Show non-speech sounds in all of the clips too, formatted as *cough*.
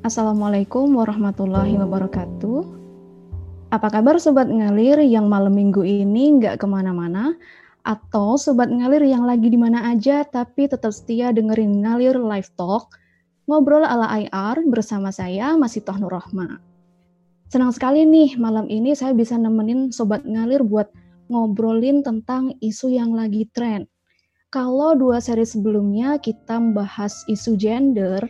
Assalamualaikum warahmatullahi wabarakatuh. Apa kabar Sobat Ngalir yang malam minggu ini nggak ke mana-mana? Atau Sobat Ngalir yang lagi di mana aja tapi tetap setia dengerin Ngalir Live Talk, ngobrol ala IR bersama saya, Masih Toh Nurrohma. Senang sekali nih malam ini saya bisa nemenin Sobat Ngalir buat ngobrolin tentang isu yang lagi tren. Kalau dua seri sebelumnya kita membahas isu gender,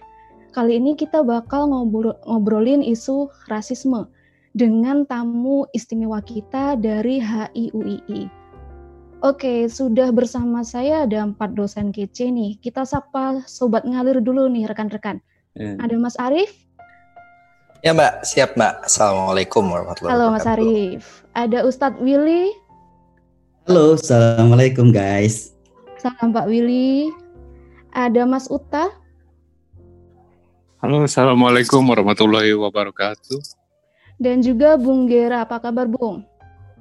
Kali ini kita bakal ngobrol, ngobrolin isu rasisme dengan tamu istimewa kita dari HIUII. Oke, sudah bersama saya ada empat dosen kece nih. Kita sapa sobat ngalir dulu nih rekan-rekan. Hmm. Ada Mas Arif. Ya Mbak, siap Mbak. Assalamualaikum warahmatullahi wabarakatuh. Halo Mas Arif. Ada Ustadz Willy. Halo, Assalamualaikum guys. Salam Pak Willy. Ada Mas Uta. Halo, Assalamualaikum warahmatullahi wabarakatuh. Dan juga Bung Gera, apa kabar Bung?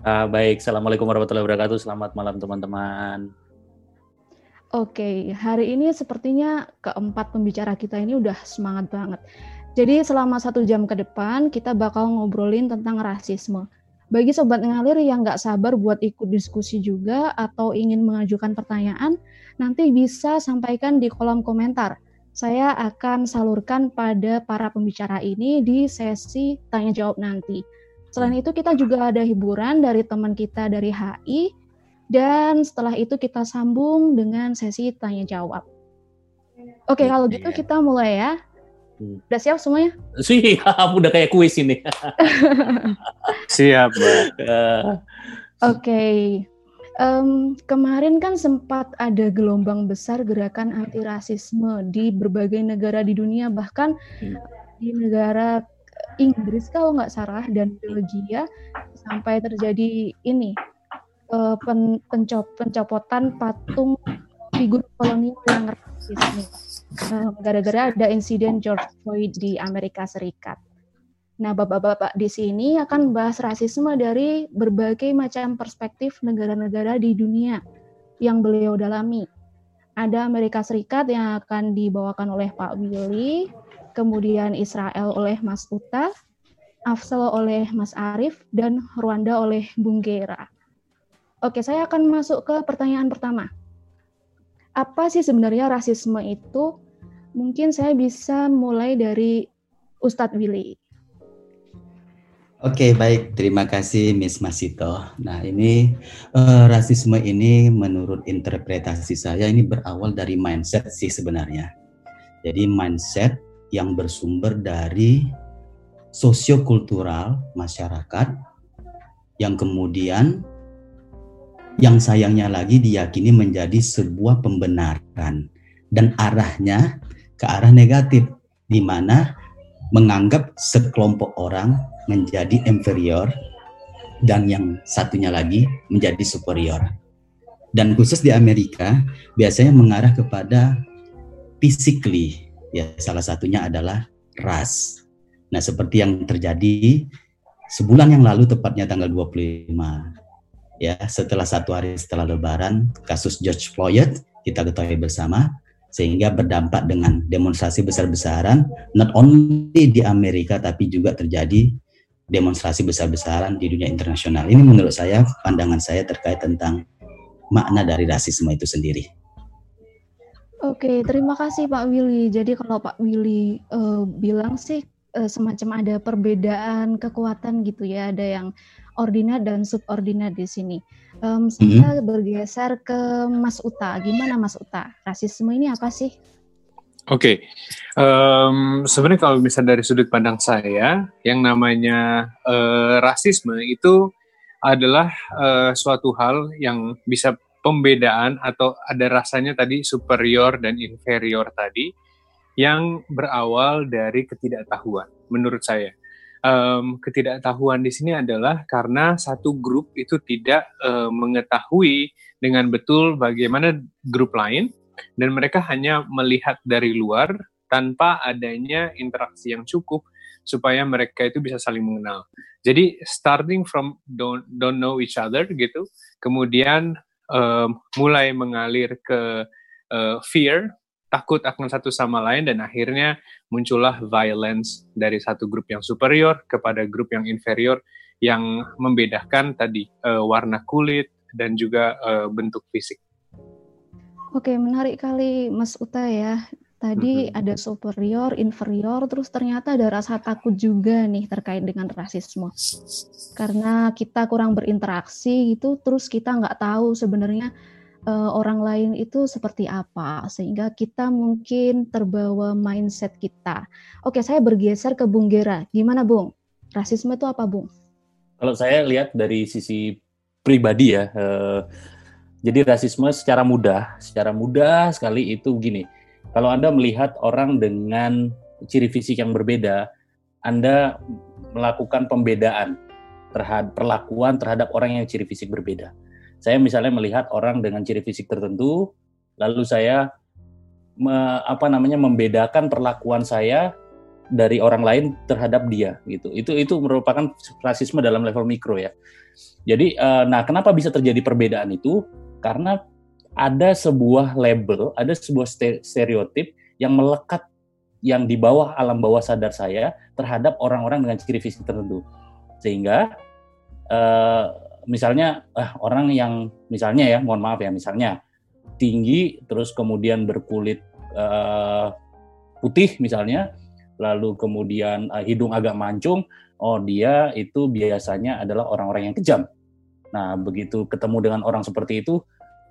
Uh, baik, Assalamualaikum warahmatullahi wabarakatuh. Selamat malam teman-teman. Oke, hari ini sepertinya keempat pembicara kita ini udah semangat banget. Jadi selama satu jam ke depan kita bakal ngobrolin tentang rasisme. Bagi sobat ngalir yang nggak sabar buat ikut diskusi juga atau ingin mengajukan pertanyaan, nanti bisa sampaikan di kolom komentar saya akan salurkan pada para pembicara ini di sesi tanya jawab nanti. Selain itu kita juga ada hiburan dari teman kita dari HI dan setelah itu kita sambung dengan sesi tanya jawab. Oke, kalau gitu kita mulai ya. Hmm. Udah siap semuanya? Siap, udah kayak kuis ini. *laughs* siap, Mbak. Oke. Okay. Um, kemarin kan sempat ada gelombang besar gerakan anti rasisme di berbagai negara di dunia, bahkan hmm. di negara Inggris kalau nggak salah dan Belgia sampai terjadi ini uh, pen, pencop, pencopotan patung figur kolonial yang rasis ini, uh, gara-gara ada insiden George Floyd di Amerika Serikat. Nah, Bapak-bapak di sini akan bahas rasisme dari berbagai macam perspektif negara-negara di dunia yang beliau dalami. Ada Amerika Serikat yang akan dibawakan oleh Pak Willy, kemudian Israel oleh Mas Uta, Afsel oleh Mas Arif, dan Rwanda oleh Bung Gera. Oke, saya akan masuk ke pertanyaan pertama. Apa sih sebenarnya rasisme itu? Mungkin saya bisa mulai dari Ustadz Willy. Oke, okay, baik. Terima kasih Miss Masito. Nah, ini uh, rasisme ini menurut interpretasi saya ini berawal dari mindset sih sebenarnya. Jadi mindset yang bersumber dari sosiokultural masyarakat yang kemudian yang sayangnya lagi diyakini menjadi sebuah pembenaran dan arahnya ke arah negatif di mana menganggap sekelompok orang menjadi inferior dan yang satunya lagi menjadi superior. Dan khusus di Amerika biasanya mengarah kepada physically ya salah satunya adalah ras. Nah, seperti yang terjadi sebulan yang lalu tepatnya tanggal 25 ya setelah satu hari setelah lebaran kasus George Floyd kita ketahui bersama sehingga berdampak dengan demonstrasi besar-besaran not only di Amerika tapi juga terjadi demonstrasi besar-besaran di dunia internasional. Ini menurut saya pandangan saya terkait tentang makna dari rasisme itu sendiri. Oke, terima kasih Pak Willy. Jadi kalau Pak Willy uh, bilang sih uh, semacam ada perbedaan kekuatan gitu ya, ada yang ordinat dan subordinat di sini. Um, saya mm -hmm. bergeser ke Mas Uta. Gimana Mas Uta? Rasisme ini apa sih? Oke, okay. Um, sebenarnya kalau misalnya dari sudut pandang saya, yang namanya uh, rasisme itu adalah uh, suatu hal yang bisa pembedaan atau ada rasanya tadi superior dan inferior tadi yang berawal dari ketidaktahuan, menurut saya. Um, ketidaktahuan di sini adalah karena satu grup itu tidak uh, mengetahui dengan betul bagaimana grup lain dan mereka hanya melihat dari luar tanpa adanya interaksi yang cukup supaya mereka itu bisa saling mengenal. Jadi starting from don't don't know each other gitu, kemudian um, mulai mengalir ke uh, fear takut akan satu sama lain dan akhirnya muncullah violence dari satu grup yang superior kepada grup yang inferior yang membedakan tadi uh, warna kulit dan juga uh, bentuk fisik. Oke, menarik kali Mas Uta ya. Tadi mm-hmm. ada superior, inferior, terus ternyata ada rasa takut juga nih terkait dengan rasisme. Karena kita kurang berinteraksi gitu, terus kita nggak tahu sebenarnya uh, orang lain itu seperti apa, sehingga kita mungkin terbawa mindset kita. Oke, saya bergeser ke Bung Gera. Gimana Bung? Rasisme itu apa Bung? Kalau saya lihat dari sisi pribadi ya, uh, jadi rasisme secara mudah, secara mudah sekali itu gini. Kalau Anda melihat orang dengan ciri fisik yang berbeda, Anda melakukan pembedaan terhadap perlakuan terhadap orang yang ciri fisik berbeda. Saya misalnya melihat orang dengan ciri fisik tertentu, lalu saya me, apa namanya membedakan perlakuan saya dari orang lain terhadap dia gitu. Itu itu merupakan rasisme dalam level mikro ya. Jadi uh, nah kenapa bisa terjadi perbedaan itu? Karena ada sebuah label, ada sebuah stereotip yang melekat yang di bawah alam bawah sadar saya terhadap orang-orang dengan ciri fisik tertentu. Sehingga uh, misalnya uh, orang yang misalnya ya, mohon maaf ya, misalnya tinggi terus kemudian berkulit uh, putih misalnya, lalu kemudian uh, hidung agak mancung, oh dia itu biasanya adalah orang-orang yang kejam. Nah, begitu ketemu dengan orang seperti itu,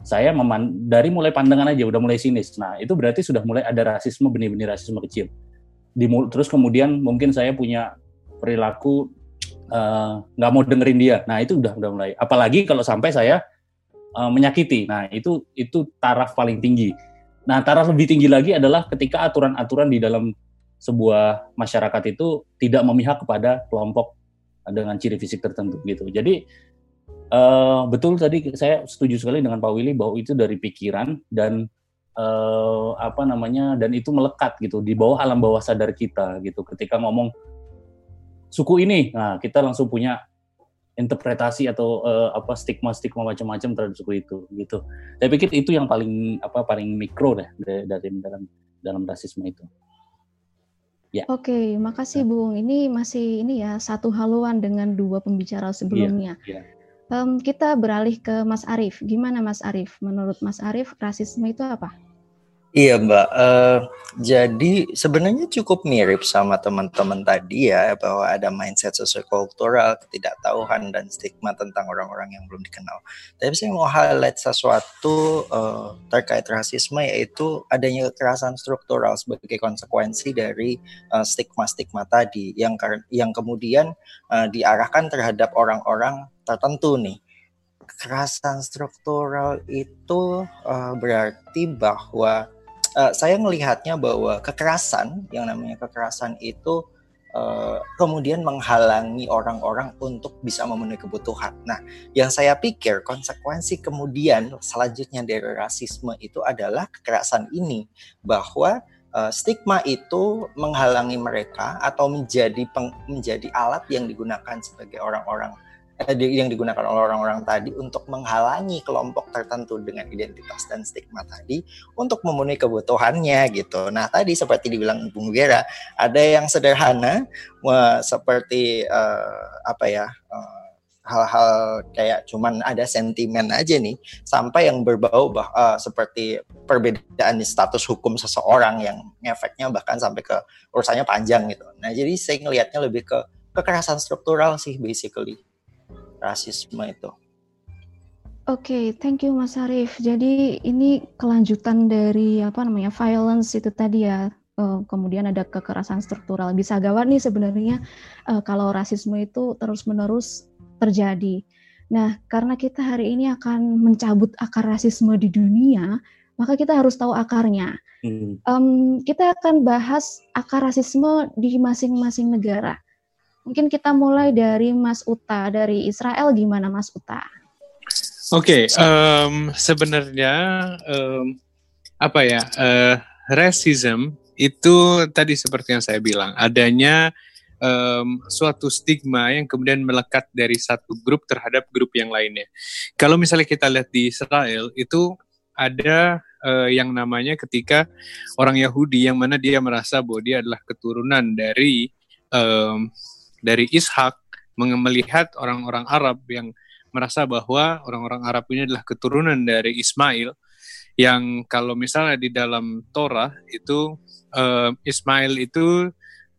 saya meman dari mulai pandangan aja udah mulai sinis. Nah, itu berarti sudah mulai ada rasisme benih-benih rasisme kecil. Dimul terus kemudian mungkin saya punya perilaku eh, nggak uh, mau dengerin dia. Nah, itu udah udah mulai. Apalagi kalau sampai saya uh, menyakiti. Nah, itu itu taraf paling tinggi. Nah, taraf lebih tinggi lagi adalah ketika aturan-aturan di dalam sebuah masyarakat itu tidak memihak kepada kelompok dengan ciri fisik tertentu gitu. Jadi Uh, betul tadi saya setuju sekali dengan Pak Willy bahwa itu dari pikiran dan uh, apa namanya dan itu melekat gitu di bawah alam bawah sadar kita gitu. Ketika ngomong suku ini, nah kita langsung punya interpretasi atau uh, apa stigma-stigma macam-macam terhadap suku itu gitu. Saya pikir itu yang paling apa paling mikro deh dari, dari dalam dalam rasisme itu. Ya. Oke, makasih Bung. Ini masih ini ya satu haluan dengan dua pembicara sebelumnya. Ya, ya. Um, kita beralih ke Mas Arief. Gimana Mas Arief? Menurut Mas Arief, rasisme itu apa? Iya Mbak, uh, jadi sebenarnya cukup mirip sama teman-teman tadi ya bahwa ada mindset sosiokultural, ketidaktahuan dan stigma tentang orang-orang yang belum dikenal. Tapi saya mau highlight sesuatu uh, terkait rasisme yaitu adanya kekerasan struktural sebagai konsekuensi dari stigma-stigma uh, tadi yang yang kemudian uh, diarahkan terhadap orang-orang tertentu nih kekerasan struktural itu uh, berarti bahwa uh, saya melihatnya bahwa kekerasan yang namanya kekerasan itu uh, kemudian menghalangi orang-orang untuk bisa memenuhi kebutuhan. Nah, yang saya pikir konsekuensi kemudian selanjutnya dari rasisme itu adalah kekerasan ini bahwa uh, stigma itu menghalangi mereka atau menjadi peng, menjadi alat yang digunakan sebagai orang-orang Eh, yang digunakan oleh orang-orang tadi untuk menghalangi kelompok tertentu dengan identitas dan stigma tadi untuk memenuhi kebutuhannya gitu. Nah tadi seperti dibilang Bung Gera, ada yang sederhana seperti uh, apa ya uh, hal-hal kayak cuman ada sentimen aja nih sampai yang berbau bah, uh, seperti perbedaan di status hukum seseorang yang efeknya bahkan sampai ke urusannya panjang gitu. Nah jadi saya ngelihatnya lebih ke kekerasan struktural sih basically rasisme itu. Oke, okay, thank you Mas Arif. Jadi ini kelanjutan dari apa namanya violence itu tadi ya. Uh, kemudian ada kekerasan struktural. Bisa gawat nih sebenarnya uh, kalau rasisme itu terus-menerus terjadi. Nah, karena kita hari ini akan mencabut akar rasisme di dunia, maka kita harus tahu akarnya. Hmm. Um, kita akan bahas akar rasisme di masing-masing negara. Mungkin kita mulai dari Mas Uta dari Israel gimana Mas Uta? Oke, okay, um, sebenarnya um, apa ya uh, racism itu tadi seperti yang saya bilang adanya um, suatu stigma yang kemudian melekat dari satu grup terhadap grup yang lainnya. Kalau misalnya kita lihat di Israel itu ada uh, yang namanya ketika orang Yahudi yang mana dia merasa bahwa dia adalah keturunan dari um, dari Ishak melihat orang-orang Arab yang merasa bahwa orang-orang Arab ini adalah keturunan dari Ismail yang kalau misalnya di dalam Torah itu uh, Ismail itu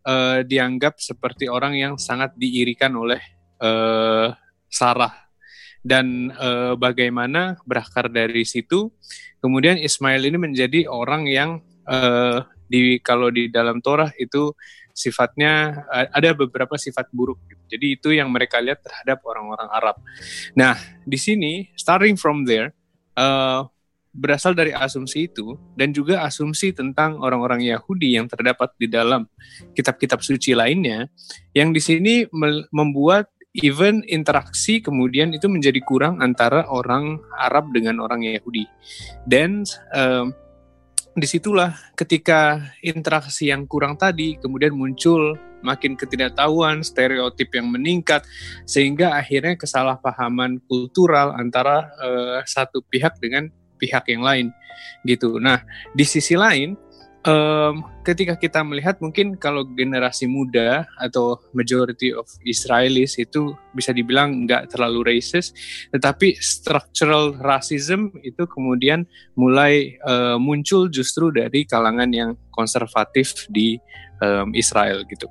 uh, dianggap seperti orang yang sangat diirikan oleh uh, Sarah. Dan uh, bagaimana berakar dari situ kemudian Ismail ini menjadi orang yang uh, di kalau di dalam Torah itu sifatnya ada beberapa sifat buruk. Gitu. Jadi itu yang mereka lihat terhadap orang-orang Arab. Nah di sini starting from there uh, berasal dari asumsi itu dan juga asumsi tentang orang-orang Yahudi yang terdapat di dalam kitab-kitab suci lainnya yang di sini membuat even interaksi kemudian itu menjadi kurang antara orang Arab dengan orang Yahudi dan um, di situlah ketika interaksi yang kurang tadi kemudian muncul makin ketidaktahuan, stereotip yang meningkat, sehingga akhirnya kesalahpahaman kultural antara uh, satu pihak dengan pihak yang lain gitu. Nah di sisi lain um, ketika kita melihat mungkin kalau generasi muda atau majority of Israelis itu bisa dibilang nggak terlalu racist, tetapi structural racism itu kemudian mulai uh, muncul justru dari kalangan yang konservatif di um, Israel gitu.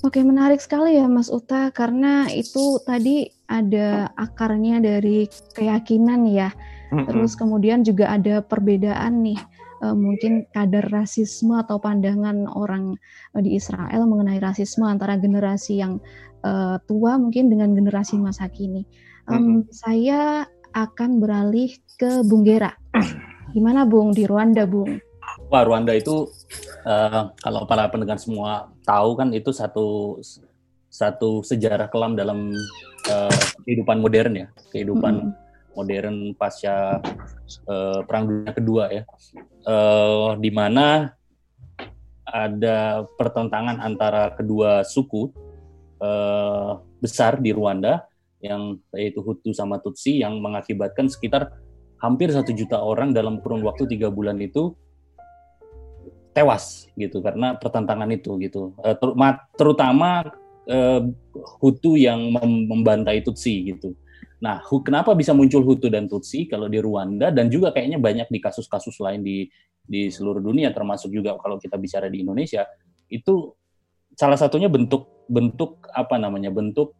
Oke, menarik sekali ya Mas Uta karena itu tadi ada akarnya dari keyakinan ya. Terus kemudian juga ada perbedaan nih uh, mungkin kadar rasisme atau pandangan orang uh, di Israel mengenai rasisme antara generasi yang uh, tua mungkin dengan generasi masa kini. Um, mm-hmm. Saya akan beralih ke Bung Gera. Gimana Bung di Rwanda Bung? Wah Rwanda itu uh, kalau para pendengar semua tahu kan itu satu satu sejarah kelam dalam uh, kehidupan modern ya, kehidupan hmm. Modern pasca uh, Perang Dunia Kedua ya, uh, di mana ada pertentangan antara kedua suku uh, besar di Rwanda yang yaitu Hutu sama Tutsi yang mengakibatkan sekitar hampir satu juta orang dalam kurun waktu tiga bulan itu tewas gitu karena pertentangan itu gitu uh, terutama Hutu yang membantai Tutsi gitu. Nah, kenapa bisa muncul Hutu dan Tutsi kalau di Rwanda dan juga kayaknya banyak di kasus-kasus lain di di seluruh dunia termasuk juga kalau kita bicara di Indonesia itu salah satunya bentuk bentuk apa namanya bentuk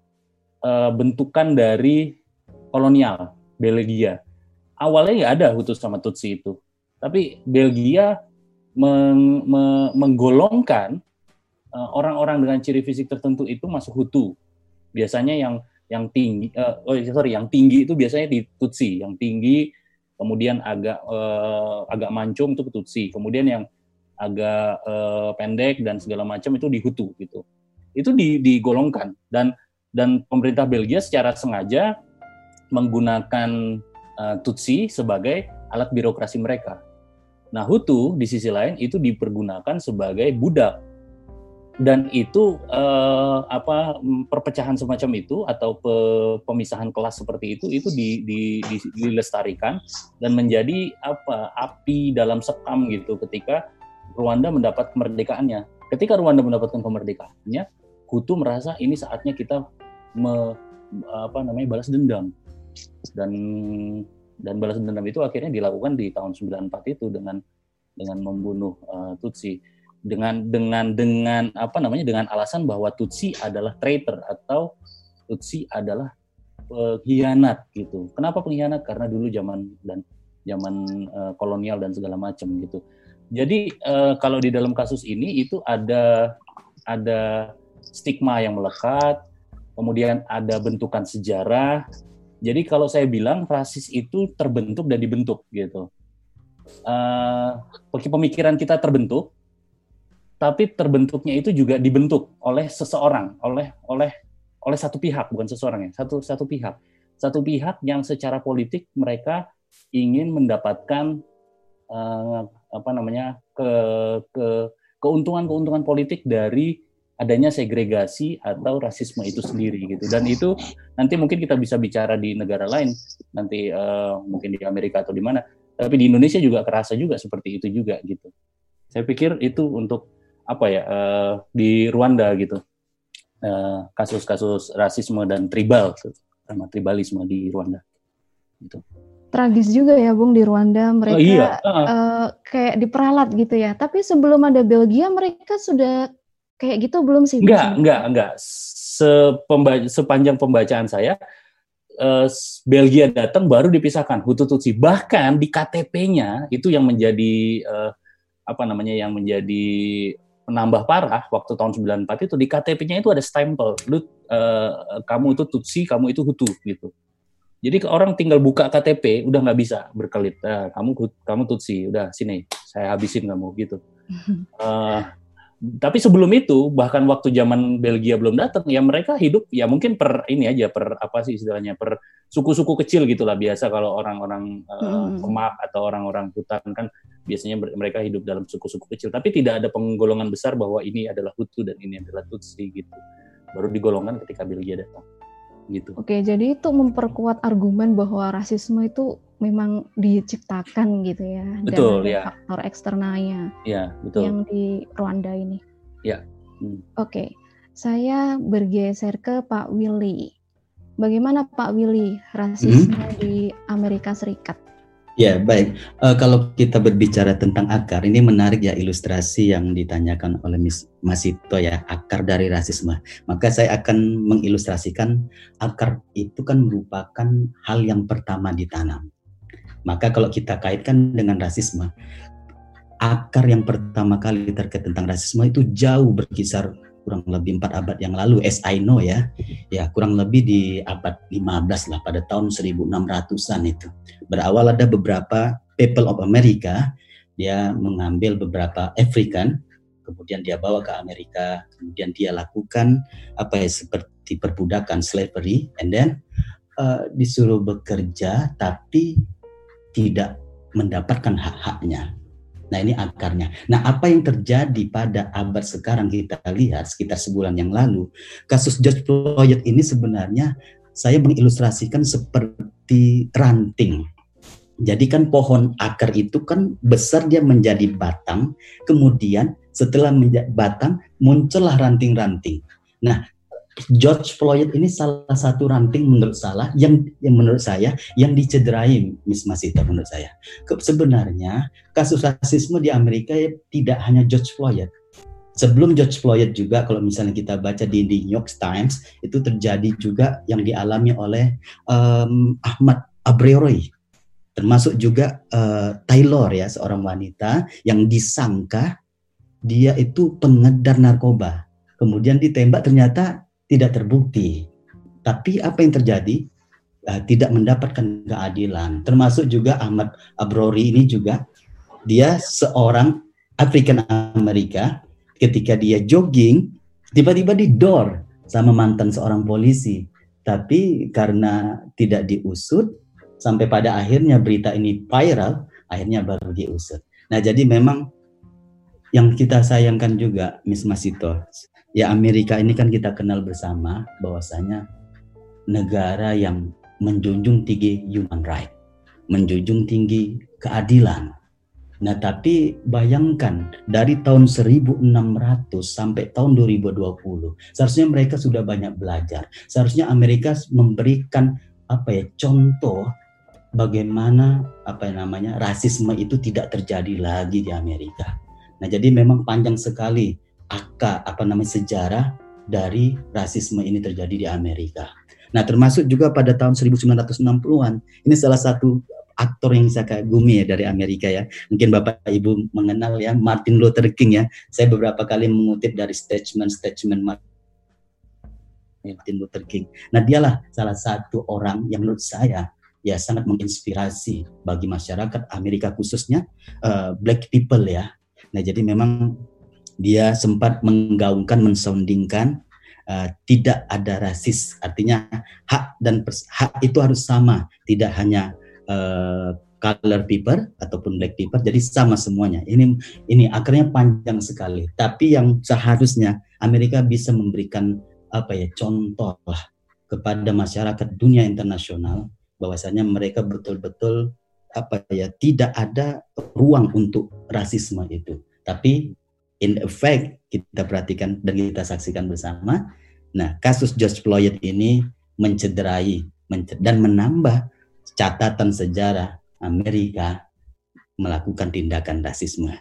uh, bentukan dari kolonial Belgia. Awalnya nggak ada Hutu sama Tutsi itu, tapi Belgia meng, me, menggolongkan uh, orang-orang dengan ciri fisik tertentu itu masuk Hutu. Biasanya yang yang tinggi, uh, oh sorry, yang tinggi itu biasanya di Tutsi, yang tinggi kemudian agak uh, agak mancung itu Tutsi, kemudian yang agak uh, pendek dan segala macam itu di Hutu gitu. Itu di, digolongkan dan dan pemerintah Belgia secara sengaja menggunakan uh, Tutsi sebagai alat birokrasi mereka Nah, Hutu di sisi lain itu dipergunakan sebagai budak. Dan itu eh, apa perpecahan semacam itu atau pe, pemisahan kelas seperti itu itu di, di, di, dilestarikan dan menjadi apa api dalam sekam gitu ketika Rwanda mendapat kemerdekaannya. Ketika Rwanda mendapatkan kemerdekaannya, Hutu merasa ini saatnya kita me, apa namanya balas dendam dan dan balas dendam itu akhirnya dilakukan di tahun 94 itu dengan dengan membunuh uh, Tutsi dengan dengan dengan apa namanya dengan alasan bahwa Tutsi adalah traitor atau Tutsi adalah pengkhianat gitu. Kenapa pengkhianat? Karena dulu zaman dan zaman uh, kolonial dan segala macam gitu. Jadi uh, kalau di dalam kasus ini itu ada ada stigma yang melekat, kemudian ada bentukan sejarah, jadi kalau saya bilang rasis itu terbentuk dan dibentuk gitu. Uh, pemikiran kita terbentuk, tapi terbentuknya itu juga dibentuk oleh seseorang, oleh oleh oleh satu pihak, bukan seseorang ya, satu satu pihak, satu pihak yang secara politik mereka ingin mendapatkan uh, apa namanya ke ke keuntungan-keuntungan politik dari adanya segregasi atau rasisme itu sendiri gitu. Dan itu nanti mungkin kita bisa bicara di negara lain nanti uh, mungkin di Amerika atau di mana. Tapi di Indonesia juga kerasa juga seperti itu juga gitu. Saya pikir itu untuk apa ya uh, di Rwanda gitu kasus kasus-kasus rasisme dan tribal sama tribalisme di Rwanda gitu tragis juga ya Bung di Rwanda mereka oh, iya. uh. Uh, kayak diperalat gitu ya. Tapi sebelum ada Belgia mereka sudah kayak gitu belum sih? Enggak, enggak, enggak. Sepemba sepanjang pembacaan saya uh, Belgia datang baru dipisahkan Hutu Tutsi. Bahkan di KTP-nya itu yang menjadi uh, apa namanya yang menjadi penambah parah waktu tahun 94 itu di KTP-nya itu ada stempel lu uh, kamu itu Tutsi, kamu itu Hutu gitu. Jadi orang tinggal buka KTP udah nggak bisa berkelit. Nah, kamu kamu tutsi, udah sini saya habisin kamu gitu. uh, *laughs* tapi sebelum itu bahkan waktu zaman Belgia belum datang ya mereka hidup ya mungkin per ini aja per apa sih istilahnya per suku-suku kecil gitulah. Biasa kalau orang-orang uh, pemak atau orang-orang hutan kan biasanya mereka hidup dalam suku-suku kecil. Tapi tidak ada penggolongan besar bahwa ini adalah Hutu dan ini adalah Tutsi gitu. Baru digolongkan ketika Belgia datang gitu. Oke, jadi itu memperkuat argumen bahwa rasisme itu memang diciptakan gitu ya. Betul, dan ya. faktor eksternalnya. Ya, betul. Yang di Rwanda ini. Ya. Hmm. Oke, saya bergeser ke Pak Willy. Bagaimana Pak Willy rasisme hmm? di Amerika Serikat? Ya, baik. Uh, kalau kita berbicara tentang akar, ini menarik ya ilustrasi yang ditanyakan oleh Mas Masito ya, akar dari rasisme. Maka saya akan mengilustrasikan akar itu kan merupakan hal yang pertama ditanam. Maka kalau kita kaitkan dengan rasisme, akar yang pertama kali terkait tentang rasisme itu jauh berkisar kurang lebih empat abad yang lalu as I know ya. Ya kurang lebih di abad 15 lah pada tahun 1600-an itu. Berawal ada beberapa people of America dia mengambil beberapa African kemudian dia bawa ke Amerika kemudian dia lakukan apa ya seperti perbudakan slavery and then uh, disuruh bekerja tapi tidak mendapatkan hak-haknya Nah ini akarnya. Nah apa yang terjadi pada abad sekarang kita lihat sekitar sebulan yang lalu, kasus George Floyd ini sebenarnya saya mengilustrasikan seperti ranting. Jadi kan pohon akar itu kan besar dia menjadi batang, kemudian setelah menjadi batang muncullah ranting-ranting. Nah George Floyd ini salah satu ranting menurut salah yang yang menurut saya yang dicederai Miss Masita menurut saya. Sebenarnya kasus rasisme di Amerika ya, tidak hanya George Floyd. Sebelum George Floyd juga kalau misalnya kita baca di, di New York Times itu terjadi juga yang dialami oleh um, Ahmad Abreroy termasuk juga uh, Taylor ya seorang wanita yang disangka dia itu pengedar narkoba kemudian ditembak ternyata tidak terbukti. Tapi apa yang terjadi? Uh, tidak mendapatkan keadilan. Termasuk juga Ahmad Abrori ini juga dia seorang African Amerika ketika dia jogging tiba-tiba didor sama mantan seorang polisi. Tapi karena tidak diusut sampai pada akhirnya berita ini viral, akhirnya baru diusut. Nah, jadi memang yang kita sayangkan juga Miss Masito ya Amerika ini kan kita kenal bersama bahwasanya negara yang menjunjung tinggi human right, menjunjung tinggi keadilan. Nah, tapi bayangkan dari tahun 1600 sampai tahun 2020, seharusnya mereka sudah banyak belajar. Seharusnya Amerika memberikan apa ya contoh bagaimana apa namanya rasisme itu tidak terjadi lagi di Amerika. Nah, jadi memang panjang sekali akar apa namanya sejarah dari rasisme ini terjadi di Amerika. Nah, termasuk juga pada tahun 1960-an. Ini salah satu aktor yang saya kagumi ya dari Amerika ya. Mungkin Bapak Ibu mengenal ya Martin Luther King ya. Saya beberapa kali mengutip dari statement-statement Martin Luther King. Nah, dialah salah satu orang yang menurut saya ya sangat menginspirasi bagi masyarakat Amerika khususnya uh, black people ya. Nah, jadi memang dia sempat menggaungkan, mensoundingkan uh, tidak ada rasis. Artinya hak dan hak itu harus sama, tidak hanya uh, color people ataupun black people jadi sama semuanya. Ini ini akarnya panjang sekali. Tapi yang seharusnya Amerika bisa memberikan apa ya contoh lah kepada masyarakat dunia internasional bahwasanya mereka betul-betul apa ya tidak ada ruang untuk rasisme itu. Tapi in effect kita perhatikan dan kita saksikan bersama nah kasus George Floyd ini mencederai dan menambah catatan sejarah Amerika melakukan tindakan rasisme.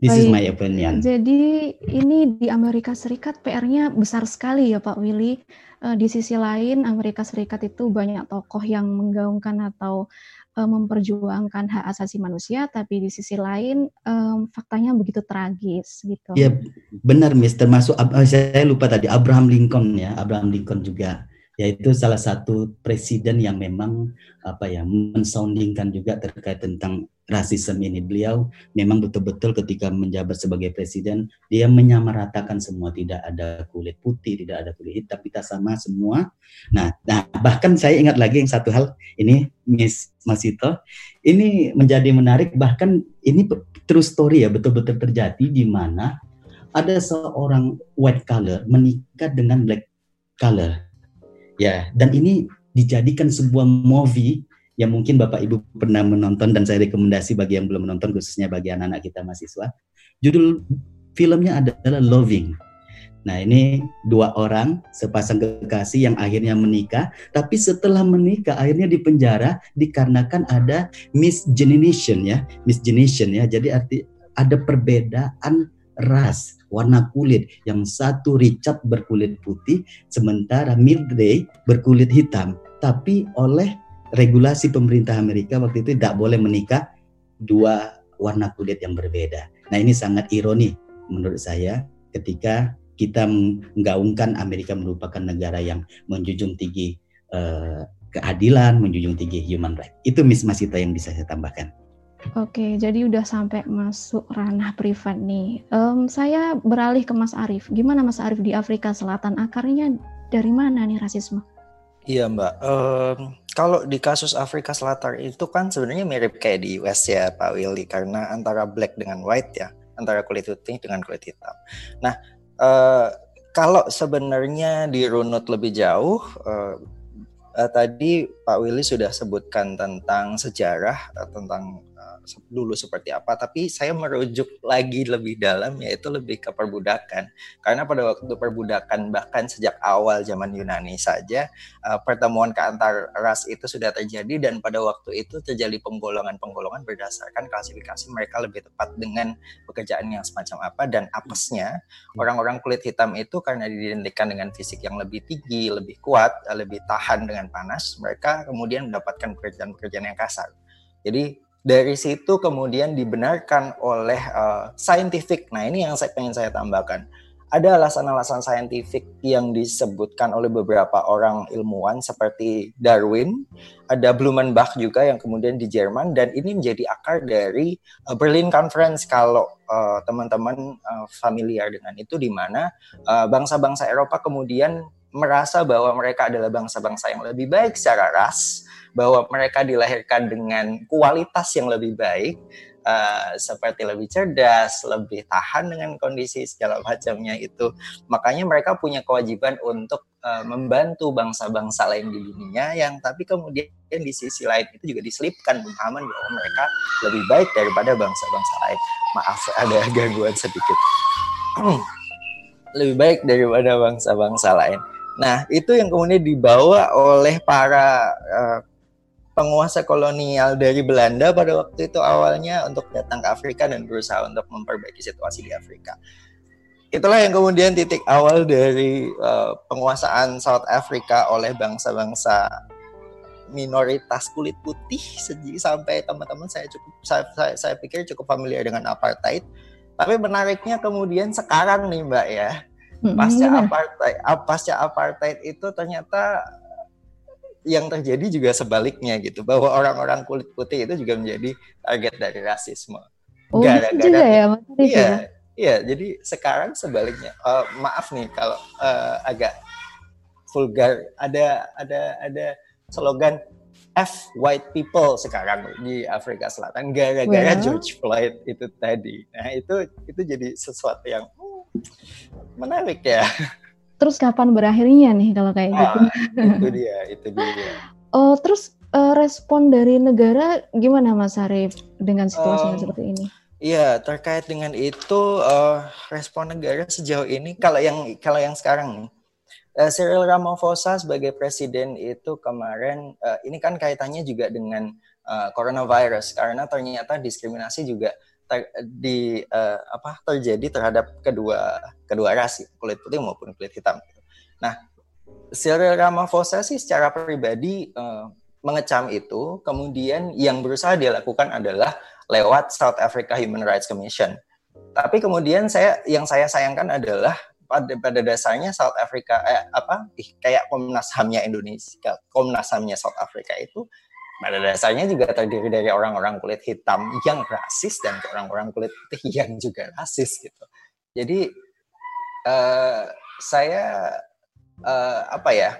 This Baik. is my opinion. Jadi ini di Amerika Serikat PR-nya besar sekali ya Pak Willy. Uh, di sisi lain Amerika Serikat itu banyak tokoh yang menggaungkan atau memperjuangkan hak asasi manusia, tapi di sisi lain um, faktanya begitu tragis gitu. Ya benar, Miss. Termasuk saya lupa tadi Abraham Lincoln ya, Abraham Lincoln juga yaitu salah satu presiden yang memang apa ya mensoundingkan juga terkait tentang rasisme ini. Beliau memang betul-betul ketika menjabat sebagai presiden dia menyamaratakan semua tidak ada kulit putih tidak ada kulit hitam kita sama semua. Nah nah bahkan saya ingat lagi yang satu hal ini Miss Masito ini menjadi menarik bahkan ini true story ya betul-betul terjadi di mana ada seorang white color menikah dengan black color. Ya, dan ini dijadikan sebuah movie yang mungkin Bapak Ibu pernah menonton dan saya rekomendasi bagi yang belum menonton khususnya bagi anak-anak kita mahasiswa. Judul filmnya adalah Loving. Nah, ini dua orang sepasang kekasih yang akhirnya menikah, tapi setelah menikah akhirnya dipenjara dikarenakan ada misgeneration ya, misgeneration ya. Jadi arti ada perbedaan ras warna kulit. Yang satu Richard berkulit putih, sementara Mildred berkulit hitam. Tapi oleh regulasi pemerintah Amerika waktu itu tidak boleh menikah dua warna kulit yang berbeda. Nah ini sangat ironi menurut saya ketika kita menggaungkan Amerika merupakan negara yang menjunjung tinggi uh, keadilan, menjunjung tinggi human right. Itu Miss Masita yang bisa saya tambahkan. Oke, jadi udah sampai masuk ranah privat nih. Um, saya beralih ke Mas Arief. Gimana Mas Arief di Afrika Selatan? Akarnya dari mana nih rasisme? Iya Mbak. Um, kalau di kasus Afrika Selatan itu kan sebenarnya mirip kayak di US ya Pak Willy karena antara black dengan white ya, antara kulit putih dengan kulit hitam. Nah, uh, kalau sebenarnya dirunut lebih jauh. Uh, uh, tadi Pak Willy sudah sebutkan tentang sejarah uh, tentang dulu seperti apa, tapi saya merujuk lagi lebih dalam yaitu lebih ke perbudakan. Karena pada waktu perbudakan bahkan sejak awal zaman Yunani saja uh, pertemuan ke antar ras itu sudah terjadi dan pada waktu itu terjadi penggolongan-penggolongan berdasarkan klasifikasi mereka lebih tepat dengan pekerjaan yang semacam apa dan apesnya orang-orang kulit hitam itu karena diidentikan dengan fisik yang lebih tinggi, lebih kuat, lebih tahan dengan panas, mereka kemudian mendapatkan pekerjaan-pekerjaan yang kasar. Jadi dari situ kemudian dibenarkan oleh uh, scientific. Nah ini yang saya pengen saya tambahkan. Ada alasan-alasan saintifik yang disebutkan oleh beberapa orang ilmuwan seperti Darwin, ada Blumenbach juga yang kemudian di Jerman dan ini menjadi akar dari uh, Berlin Conference kalau uh, teman-teman uh, familiar dengan itu di mana uh, bangsa-bangsa Eropa kemudian merasa bahwa mereka adalah bangsa-bangsa yang lebih baik secara ras bahwa mereka dilahirkan dengan kualitas yang lebih baik, uh, seperti lebih cerdas, lebih tahan dengan kondisi segala macamnya itu. Makanya mereka punya kewajiban untuk uh, membantu bangsa-bangsa lain di dunia yang tapi kemudian di sisi lain itu juga diselipkan pemahaman bahwa mereka lebih baik daripada bangsa-bangsa lain. Maaf ada gangguan sedikit. lebih baik daripada bangsa-bangsa lain. Nah, itu yang kemudian dibawa oleh para uh, penguasa kolonial dari Belanda pada waktu itu awalnya untuk datang ke Afrika dan berusaha untuk memperbaiki situasi di Afrika. Itulah yang kemudian titik awal dari uh, penguasaan South Africa oleh bangsa-bangsa minoritas kulit putih sampai teman-teman saya cukup saya, saya, saya pikir cukup familiar dengan apartheid. Tapi menariknya kemudian sekarang nih Mbak ya, pasca apartheid, pasca apartheid itu ternyata yang terjadi juga sebaliknya gitu bahwa orang-orang kulit putih itu juga menjadi target dari rasisme. Oh, Gara-gara juga ya, Mas Iya, ya? iya. Jadi sekarang sebaliknya. Uh, maaf nih kalau uh, agak vulgar. Ada ada ada slogan F white people sekarang di Afrika Selatan gara-gara well. George Floyd itu tadi. Nah itu itu jadi sesuatu yang hmm, menarik ya. *laughs* Terus kapan berakhirnya nih kalau kayak gitu? ah, gitu? *laughs* Itu dia, itu dia. Oh terus uh, respon dari negara gimana Mas Arif dengan situasi um, seperti ini? Iya terkait dengan itu uh, respon negara sejauh ini kalau yang kalau yang sekarang nih uh, Cyril Ramaphosa sebagai presiden itu kemarin uh, ini kan kaitannya juga dengan uh, coronavirus karena ternyata diskriminasi juga ter, di uh, apa terjadi terhadap kedua kedua ras kulit putih maupun kulit hitam. Nah, Cyril Ramaphosa sih secara pribadi uh, mengecam itu, kemudian yang berusaha dia lakukan adalah lewat South Africa Human Rights Commission. Tapi kemudian saya yang saya sayangkan adalah pada pada dasarnya South Africa eh, apa kayak Komnas HAM-nya Indonesia, Komnas HAM-nya South Africa itu pada dasarnya juga terdiri dari orang-orang kulit hitam yang rasis dan orang-orang kulit putih *laughs* yang juga rasis gitu. Jadi uh, saya uh, apa ya?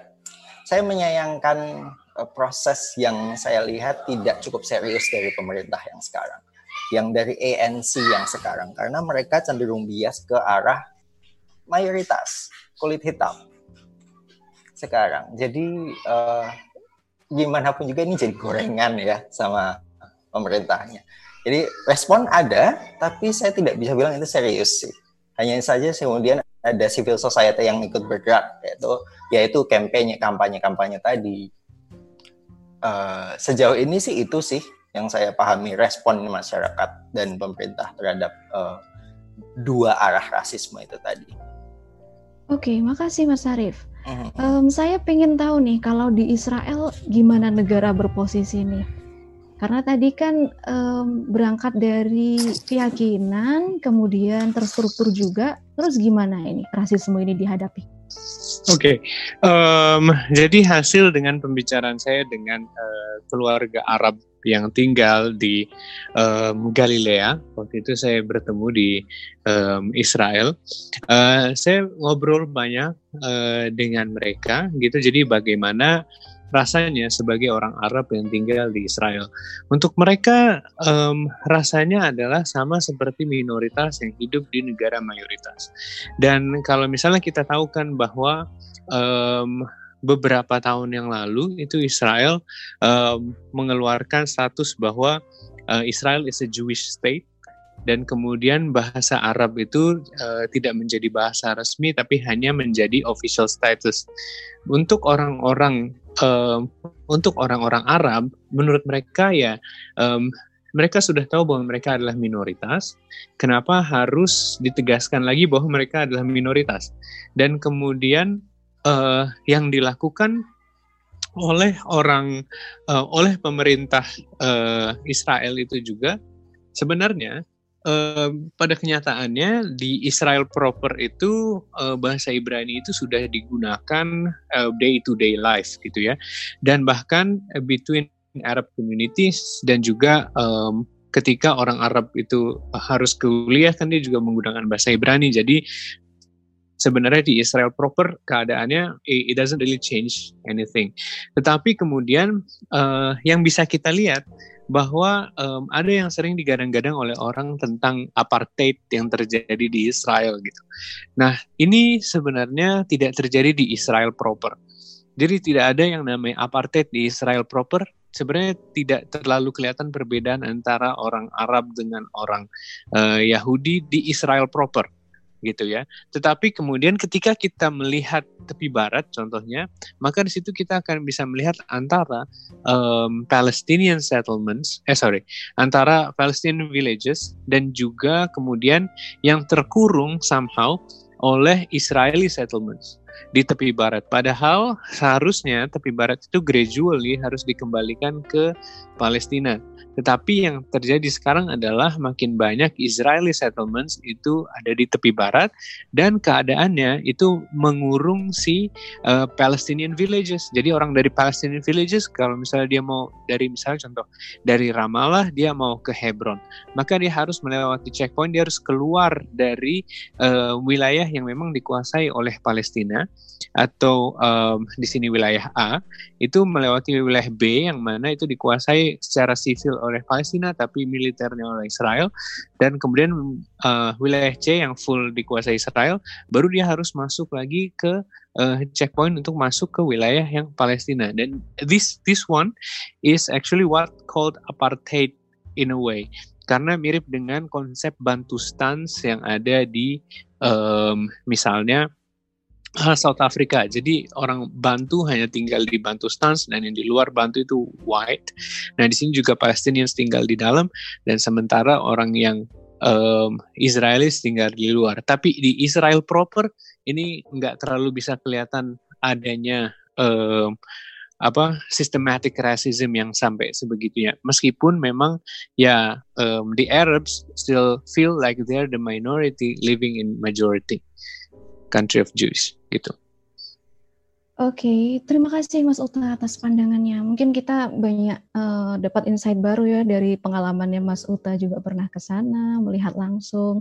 Saya menyayangkan uh, proses yang saya lihat tidak cukup serius dari pemerintah yang sekarang, yang dari ANC yang sekarang karena mereka cenderung bias ke arah mayoritas kulit hitam sekarang. Jadi uh, gimana pun juga ini jadi gorengan ya sama pemerintahnya. Jadi respon ada, tapi saya tidak bisa bilang itu serius sih. Hanya saja kemudian ada civil society yang ikut bergerak, yaitu yaitu kampanye kampanye kampanye tadi. Uh, sejauh ini sih itu sih yang saya pahami respon masyarakat dan pemerintah terhadap uh, dua arah rasisme itu tadi. Oke, makasih Mas Arif. Um, saya pengen tahu nih kalau di Israel gimana negara berposisi nih? Karena tadi kan um, berangkat dari keyakinan, kemudian terstruktur juga. Terus gimana ini rasisme ini dihadapi? Oke, okay. um, jadi hasil dengan pembicaraan saya dengan uh, keluarga Arab yang tinggal di um, Galilea. Waktu itu saya bertemu di um, Israel. Uh, saya ngobrol banyak uh, dengan mereka, gitu. Jadi bagaimana rasanya sebagai orang Arab yang tinggal di Israel. Untuk mereka um, rasanya adalah sama seperti minoritas yang hidup di negara mayoritas. Dan kalau misalnya kita tahu kan bahwa um, beberapa tahun yang lalu itu Israel uh, mengeluarkan status bahwa uh, Israel is a Jewish state dan kemudian bahasa Arab itu uh, tidak menjadi bahasa resmi tapi hanya menjadi official status untuk orang-orang uh, untuk orang-orang Arab menurut mereka ya um, mereka sudah tahu bahwa mereka adalah minoritas. Kenapa harus ditegaskan lagi bahwa mereka adalah minoritas? Dan kemudian uh, yang dilakukan oleh orang uh, oleh pemerintah uh, Israel itu juga. Sebenarnya uh, pada kenyataannya di Israel proper itu uh, bahasa Ibrani itu sudah digunakan uh, day to day life gitu ya. Dan bahkan uh, between Arab communities dan juga um, ketika orang Arab itu harus kuliah kan dia juga menggunakan bahasa Ibrani. Jadi sebenarnya di Israel proper keadaannya it doesn't really change anything. Tetapi kemudian uh, yang bisa kita lihat bahwa um, ada yang sering digadang-gadang oleh orang tentang apartheid yang terjadi di Israel gitu. Nah, ini sebenarnya tidak terjadi di Israel proper. Jadi tidak ada yang namanya apartheid di Israel proper. Sebenarnya tidak terlalu kelihatan perbedaan antara orang Arab dengan orang uh, Yahudi di Israel proper gitu ya. Tetapi kemudian ketika kita melihat tepi barat contohnya, maka di situ kita akan bisa melihat antara um, Palestinian settlements, eh sorry, antara Palestinian villages dan juga kemudian yang terkurung somehow oleh Israeli settlements di tepi barat. Padahal seharusnya tepi barat itu gradually harus dikembalikan ke Palestina. Tetapi yang terjadi sekarang adalah makin banyak Israeli settlements itu ada di tepi barat dan keadaannya itu mengurung si uh, Palestinian villages. Jadi orang dari Palestinian villages kalau misalnya dia mau dari misalnya contoh dari Ramallah dia mau ke Hebron, maka dia harus melewati checkpoint, dia harus keluar dari uh, wilayah yang memang dikuasai oleh Palestina atau um, di sini wilayah A itu melewati wilayah B yang mana itu dikuasai secara sivil oleh Palestina tapi militernya oleh Israel. Dan kemudian uh, wilayah C yang full dikuasai Israel baru dia harus masuk lagi ke uh, checkpoint untuk masuk ke wilayah yang Palestina. Dan this this one is actually what called apartheid in a way. Karena mirip dengan konsep Bantustan yang ada di um, misalnya South Africa. Jadi orang Bantu hanya tinggal di Bantustan dan yang di luar Bantu itu white. Nah di sini juga Palestinians tinggal di dalam dan sementara orang yang um, Israelis tinggal di luar. Tapi di Israel proper ini nggak terlalu bisa kelihatan adanya um, apa systematic racism yang sampai sebegitunya. Meskipun memang ya um, the Arabs still feel like they're the minority living in majority country of Jews gitu. Oke, okay, terima kasih Mas Uta atas pandangannya. Mungkin kita banyak uh, dapat insight baru ya dari pengalamannya Mas Uta juga pernah ke sana, melihat langsung.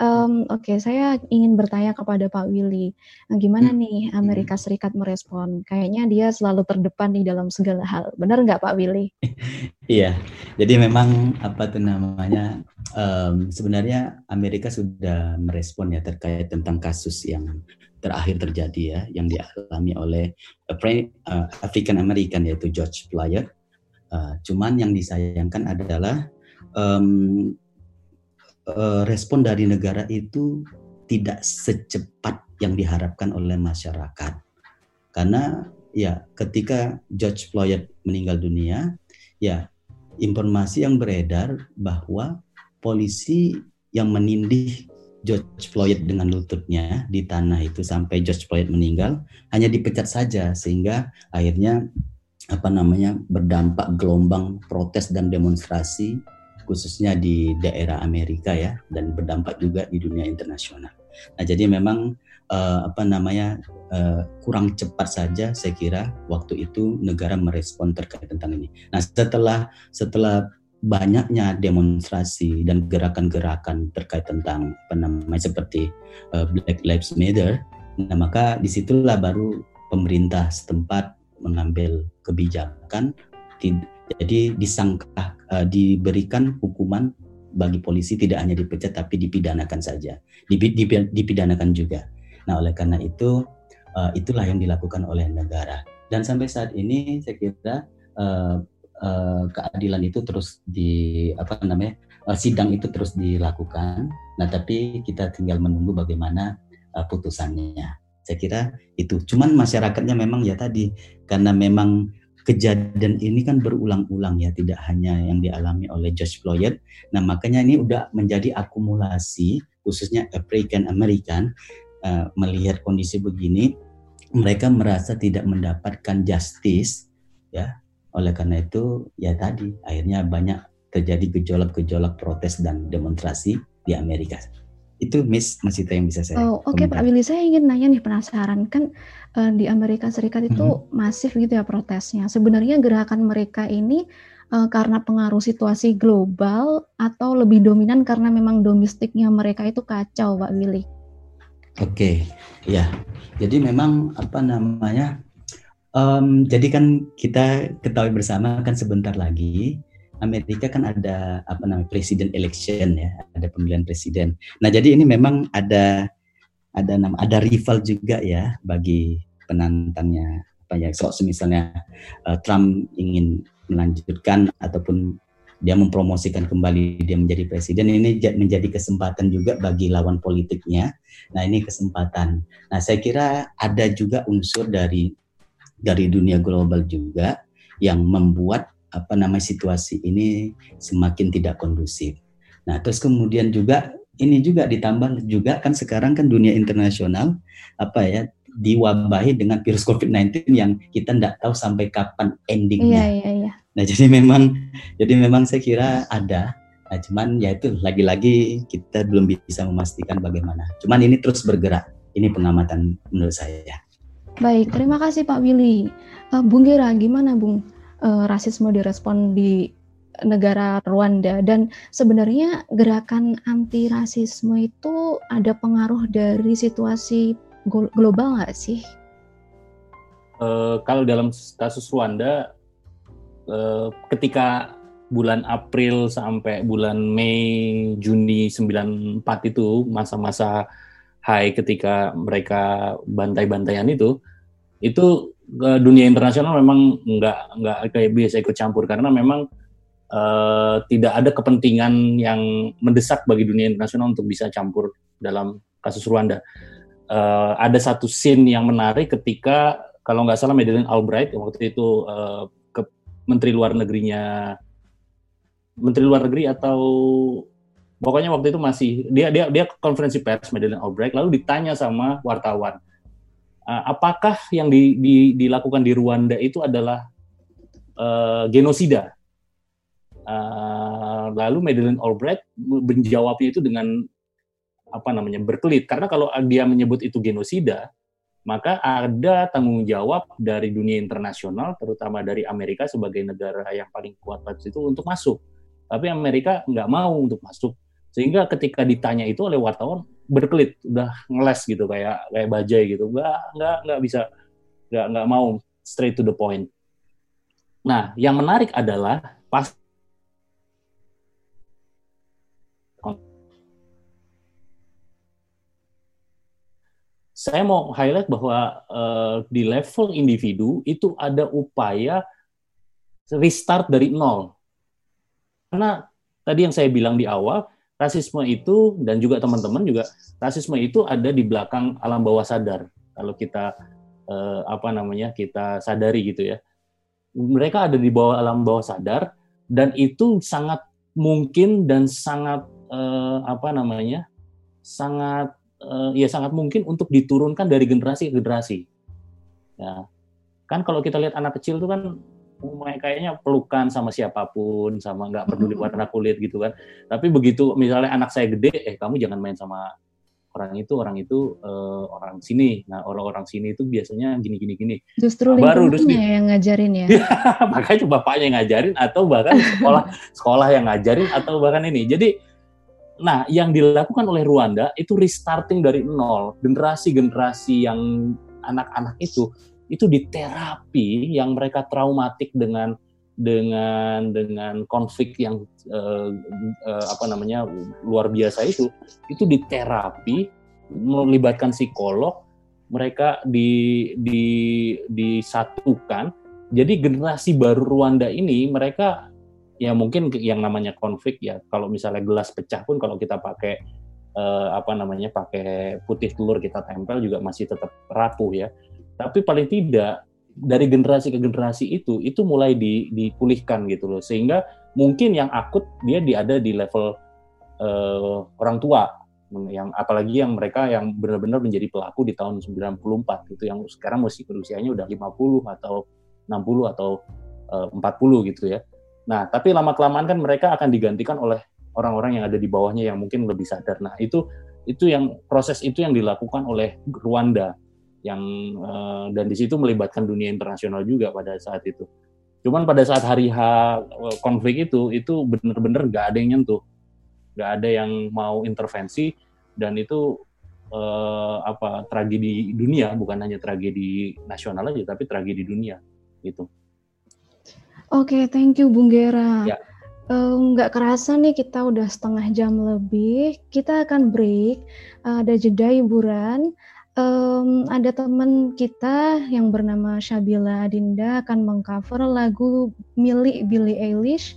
Um, Oke, okay, saya ingin bertanya kepada Pak Willy, nah, gimana hmm. nih Amerika hmm. Serikat merespon? Kayaknya dia selalu terdepan di dalam segala hal. Benar nggak Pak Willy? *laughs* iya, jadi memang apa tuh namanya? Um, sebenarnya Amerika sudah merespon ya terkait tentang kasus yang terakhir terjadi ya, yang dialami oleh uh, African American yaitu George Floyd. Uh, cuman yang disayangkan adalah um, Eh, respon dari negara itu tidak secepat yang diharapkan oleh masyarakat. Karena ya ketika George Floyd meninggal dunia, ya informasi yang beredar bahwa polisi yang menindih George Floyd dengan lututnya di tanah itu sampai George Floyd meninggal hanya dipecat saja sehingga akhirnya apa namanya berdampak gelombang protes dan demonstrasi khususnya di daerah Amerika ya dan berdampak juga di dunia internasional. Nah jadi memang uh, apa namanya uh, kurang cepat saja saya kira waktu itu negara merespon terkait tentang ini. Nah setelah setelah banyaknya demonstrasi dan gerakan-gerakan terkait tentang apa namanya seperti uh, Black Lives Matter, nah maka di situlah baru pemerintah setempat mengambil kebijakan jadi disangka uh, diberikan hukuman bagi polisi tidak hanya dipecat tapi dipidanakan saja, dipidanakan juga. Nah, oleh karena itu uh, itulah yang dilakukan oleh negara. Dan sampai saat ini saya kira uh, uh, keadilan itu terus di apa namanya uh, sidang itu terus dilakukan. Nah, tapi kita tinggal menunggu bagaimana uh, putusannya. Saya kira itu. Cuman masyarakatnya memang ya tadi karena memang kejadian ini kan berulang-ulang ya, tidak hanya yang dialami oleh George Floyd. Nah, makanya ini udah menjadi akumulasi khususnya African American uh, melihat kondisi begini, mereka merasa tidak mendapatkan justice ya. Oleh karena itu ya tadi akhirnya banyak terjadi gejolak-gejolak protes dan demonstrasi di Amerika itu Miss Masita yang bisa saya. Oh oke okay, Pak Willy, saya ingin nanya nih penasaran kan uh, di Amerika Serikat itu hmm. masif gitu ya protesnya. Sebenarnya gerakan mereka ini uh, karena pengaruh situasi global atau lebih dominan karena memang domestiknya mereka itu kacau Pak Willy. Oke, okay. ya. Jadi memang apa namanya? Um, jadi kan kita ketahui bersama kan sebentar lagi Amerika kan ada apa namanya presiden election ya, ada pemilihan presiden. Nah, jadi ini memang ada ada nama ada rival juga ya bagi penantangnya apa ya. So, misalnya uh, Trump ingin melanjutkan ataupun dia mempromosikan kembali dia menjadi presiden ini menjadi kesempatan juga bagi lawan politiknya. Nah, ini kesempatan. Nah, saya kira ada juga unsur dari dari dunia global juga yang membuat apa namanya situasi ini semakin tidak kondusif. Nah, terus kemudian juga ini juga ditambah juga kan sekarang kan dunia internasional apa ya diwabahi dengan virus COVID-19 yang kita tidak tahu sampai kapan endingnya. Iya, iya, iya. Nah, jadi memang jadi memang saya kira ada. Nah, cuman ya itu lagi-lagi kita belum bisa memastikan bagaimana. Cuman ini terus bergerak. Ini pengamatan menurut saya. Baik, terima kasih Pak Willy. Uh, Bung Gira, gimana Bung? uh, rasisme direspon di negara Rwanda dan sebenarnya gerakan anti rasisme itu ada pengaruh dari situasi global nggak sih? Uh, kalau dalam kasus Rwanda, uh, ketika bulan April sampai bulan Mei, Juni 94 itu masa-masa high ketika mereka bantai-bantaian itu, itu uh, dunia internasional memang nggak nggak kayak biasa ikut campur karena memang uh, tidak ada kepentingan yang mendesak bagi dunia internasional untuk bisa campur dalam kasus Rwanda. Uh, ada satu scene yang menarik ketika kalau nggak salah Madeleine Albright waktu itu uh, ke Menteri Luar Negerinya Menteri Luar Negeri atau pokoknya waktu itu masih dia dia dia konferensi pers Madeleine Albright lalu ditanya sama wartawan uh, apakah yang di, di, dilakukan di Rwanda itu adalah uh, genosida? Uh, lalu Madeleine Albright menjawabnya itu dengan apa namanya berkelit. Karena kalau dia menyebut itu genosida maka ada tanggung jawab dari dunia internasional, terutama dari Amerika sebagai negara yang paling kuat pada situ untuk masuk. Tapi Amerika nggak mau untuk masuk, sehingga ketika ditanya itu oleh wartawan berkelit, udah ngeles gitu kayak kayak bajai gitu, nggak nggak nggak bisa, nggak nggak mau straight to the point. Nah, yang menarik adalah pas saya mau highlight bahwa uh, di level individu itu ada upaya restart dari nol. Karena tadi yang saya bilang di awal, rasisme itu dan juga teman-teman juga rasisme itu ada di belakang alam bawah sadar. Kalau kita uh, apa namanya kita sadari gitu ya, mereka ada di bawah alam bawah sadar dan itu sangat mungkin dan sangat uh, apa namanya sangat uh, ya sangat mungkin untuk diturunkan dari generasi ke generasi. Ya. Kan kalau kita lihat anak kecil itu kan kayaknya pelukan sama siapa pun, sama nggak peduli warna kulit gitu kan. Tapi begitu misalnya anak saya gede, eh kamu jangan main sama orang itu, orang itu uh, orang sini. Nah orang-orang sini itu biasanya gini gini gini. Justru nah, baru terus yang ngajarin ya. *laughs* makanya bapaknya yang ngajarin atau bahkan sekolah sekolah yang ngajarin atau bahkan ini. Jadi Nah, yang dilakukan oleh Rwanda itu restarting dari nol. Generasi-generasi yang anak-anak itu itu diterapi yang mereka traumatik dengan dengan dengan konflik yang uh, uh, apa namanya luar biasa itu. Itu diterapi melibatkan psikolog mereka di di disatukan. Jadi generasi baru Rwanda ini mereka ya mungkin yang namanya konflik ya kalau misalnya gelas pecah pun kalau kita pakai eh, apa namanya pakai putih telur kita tempel juga masih tetap rapuh ya tapi paling tidak dari generasi ke generasi itu itu mulai di, dipulihkan gitu loh. Sehingga mungkin yang akut dia di ada di level eh, orang tua. Yang apalagi yang mereka yang benar-benar menjadi pelaku di tahun 94 gitu yang sekarang masih berusianya udah 50 atau 60 atau eh, 40 gitu ya. Nah, tapi lama kelamaan kan mereka akan digantikan oleh orang-orang yang ada di bawahnya yang mungkin lebih sadar. Nah, itu itu yang proses itu yang dilakukan oleh Rwanda yang uh, dan di situ melibatkan dunia internasional juga pada saat itu. Cuman pada saat hari H eh, konflik itu itu benar-benar nggak ada yang nyentuh, nggak ada yang mau intervensi dan itu uh, apa tragedi dunia bukan hanya tragedi nasional aja tapi tragedi dunia gitu. Oke, thank you Bung Gera. Ya. Nggak uh, kerasa nih kita udah setengah jam lebih. Kita akan break. Uh, ada jeda hiburan. Um, ada teman kita yang bernama Shabila Dinda akan mengcover lagu milik Billie Eilish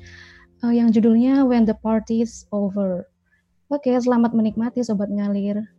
uh, yang judulnya When the Party's Over. Oke, selamat menikmati Sobat Ngalir.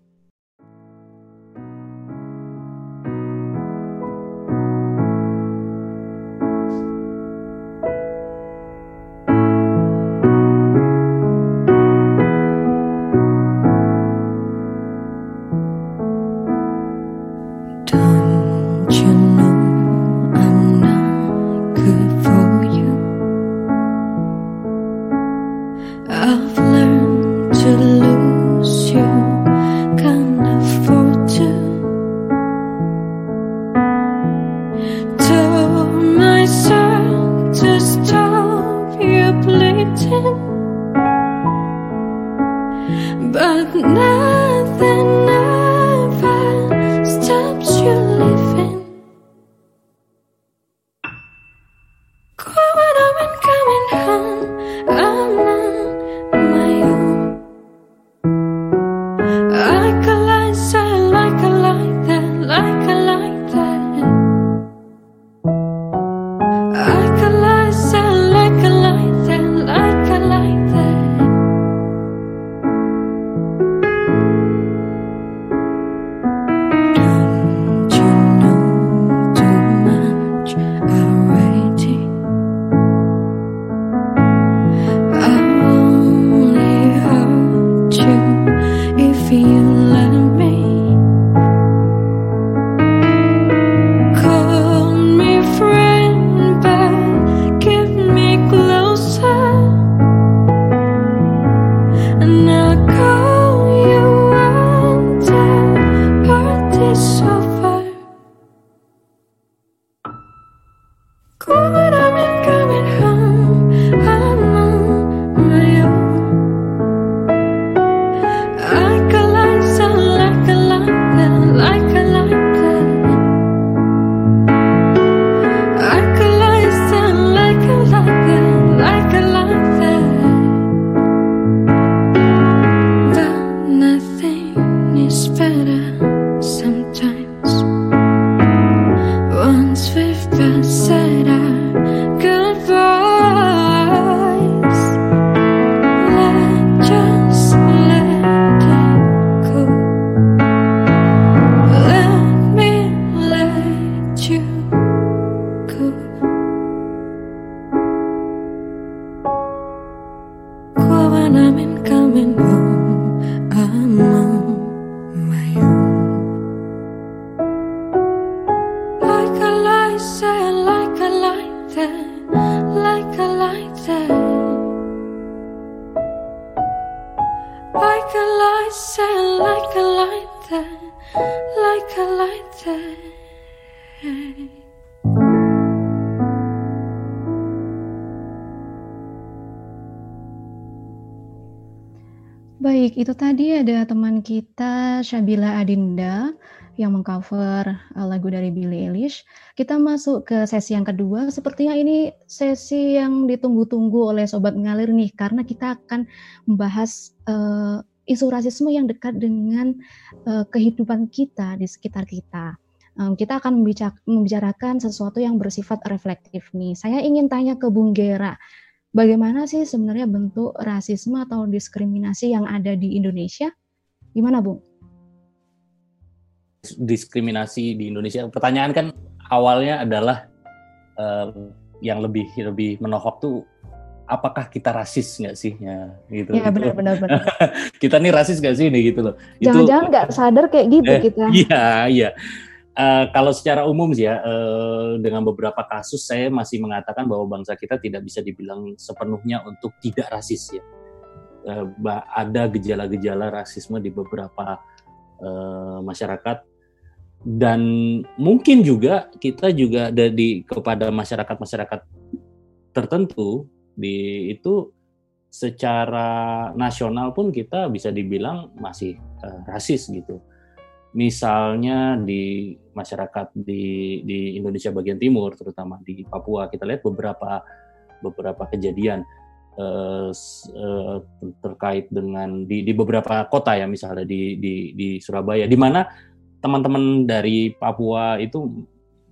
Kita Syabila Adinda yang mengcover uh, lagu dari Billie Eilish. Kita masuk ke sesi yang kedua. Sepertinya ini sesi yang ditunggu-tunggu oleh sobat ngalir nih karena kita akan membahas uh, isu rasisme yang dekat dengan uh, kehidupan kita di sekitar kita. Um, kita akan membicarakan sesuatu yang bersifat reflektif nih. Saya ingin tanya ke Bung Gera bagaimana sih sebenarnya bentuk rasisme atau diskriminasi yang ada di Indonesia? Gimana, Bung? Diskriminasi di Indonesia. Pertanyaan kan awalnya adalah uh, yang lebih lebih menohok tuh apakah kita rasis nggak sih? Ya gitu. Ya benar benar benar. *laughs* Kita nih rasis nggak sih ini gitu loh. Jangan-jangan nggak sadar kayak gitu eh, kita. iya iya. Uh, kalau secara umum sih ya, uh, dengan beberapa kasus saya masih mengatakan bahwa bangsa kita tidak bisa dibilang sepenuhnya untuk tidak rasis ya. Uh, ada gejala-gejala rasisme di beberapa uh, masyarakat dan mungkin juga kita juga ada di kepada masyarakat-masyarakat tertentu di itu secara nasional pun kita bisa dibilang masih uh, rasis gitu. Misalnya di masyarakat di di Indonesia bagian timur terutama di Papua kita lihat beberapa beberapa kejadian uh, uh, terkait dengan di di beberapa kota ya misalnya di di di Surabaya di mana teman-teman dari Papua itu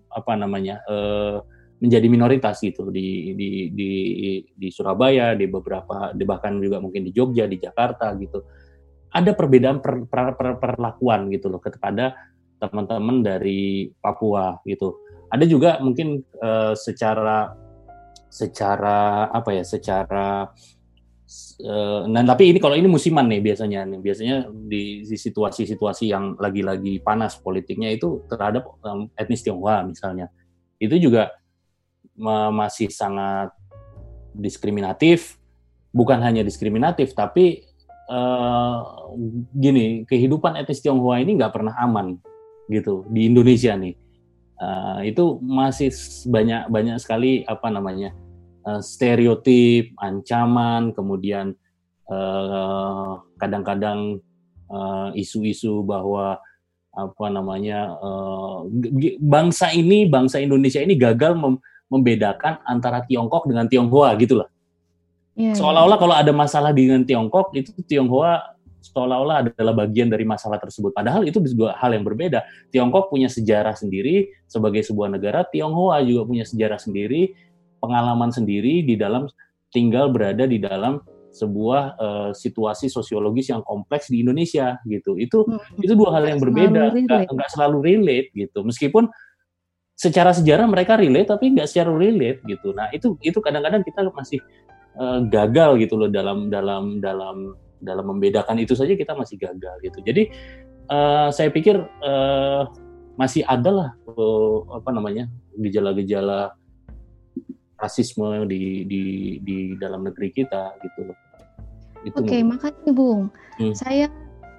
apa namanya uh, menjadi minoritas gitu di di di di Surabaya di beberapa di bahkan juga mungkin di Jogja di Jakarta gitu ada perbedaan per, per, per, perlakuan gitu loh kepada teman-teman dari Papua gitu. Ada juga mungkin uh, secara secara apa ya secara nah tapi ini kalau ini musiman nih biasanya nih. Biasanya di, situasi-situasi yang lagi-lagi panas politiknya itu terhadap um, etnis Tionghoa misalnya. Itu juga masih sangat diskriminatif. Bukan hanya diskriminatif tapi uh, gini kehidupan etnis Tionghoa ini nggak pernah aman gitu di Indonesia nih. Uh, itu masih banyak banyak sekali apa namanya uh, stereotip ancaman kemudian kadang-kadang uh, isu-isu bahwa apa namanya uh, bangsa ini bangsa Indonesia ini gagal mem membedakan antara Tiongkok dengan Tionghoa gitu loh Yeah, iya. Seolah-olah kalau ada masalah dengan Tiongkok itu Tionghoa seolah-olah adalah bagian dari masalah tersebut. Padahal itu dua hal yang berbeda. Tiongkok punya sejarah sendiri sebagai sebuah negara, Tionghoa juga punya sejarah sendiri, pengalaman sendiri di dalam tinggal berada di dalam sebuah uh, situasi sosiologis yang kompleks di Indonesia gitu. Itu hmm. itu dua hal yang berbeda, nggak selalu relate gitu. Meskipun secara sejarah mereka relate tapi nggak secara relate gitu. Nah itu itu kadang-kadang kita masih uh, gagal gitu loh dalam dalam dalam dalam membedakan itu saja kita masih gagal gitu. Jadi uh, saya pikir uh, masih ada lah uh, apa namanya gejala-gejala rasisme di di di dalam negeri kita gitu loh. Oke, okay, makasih Bung. Hmm. Saya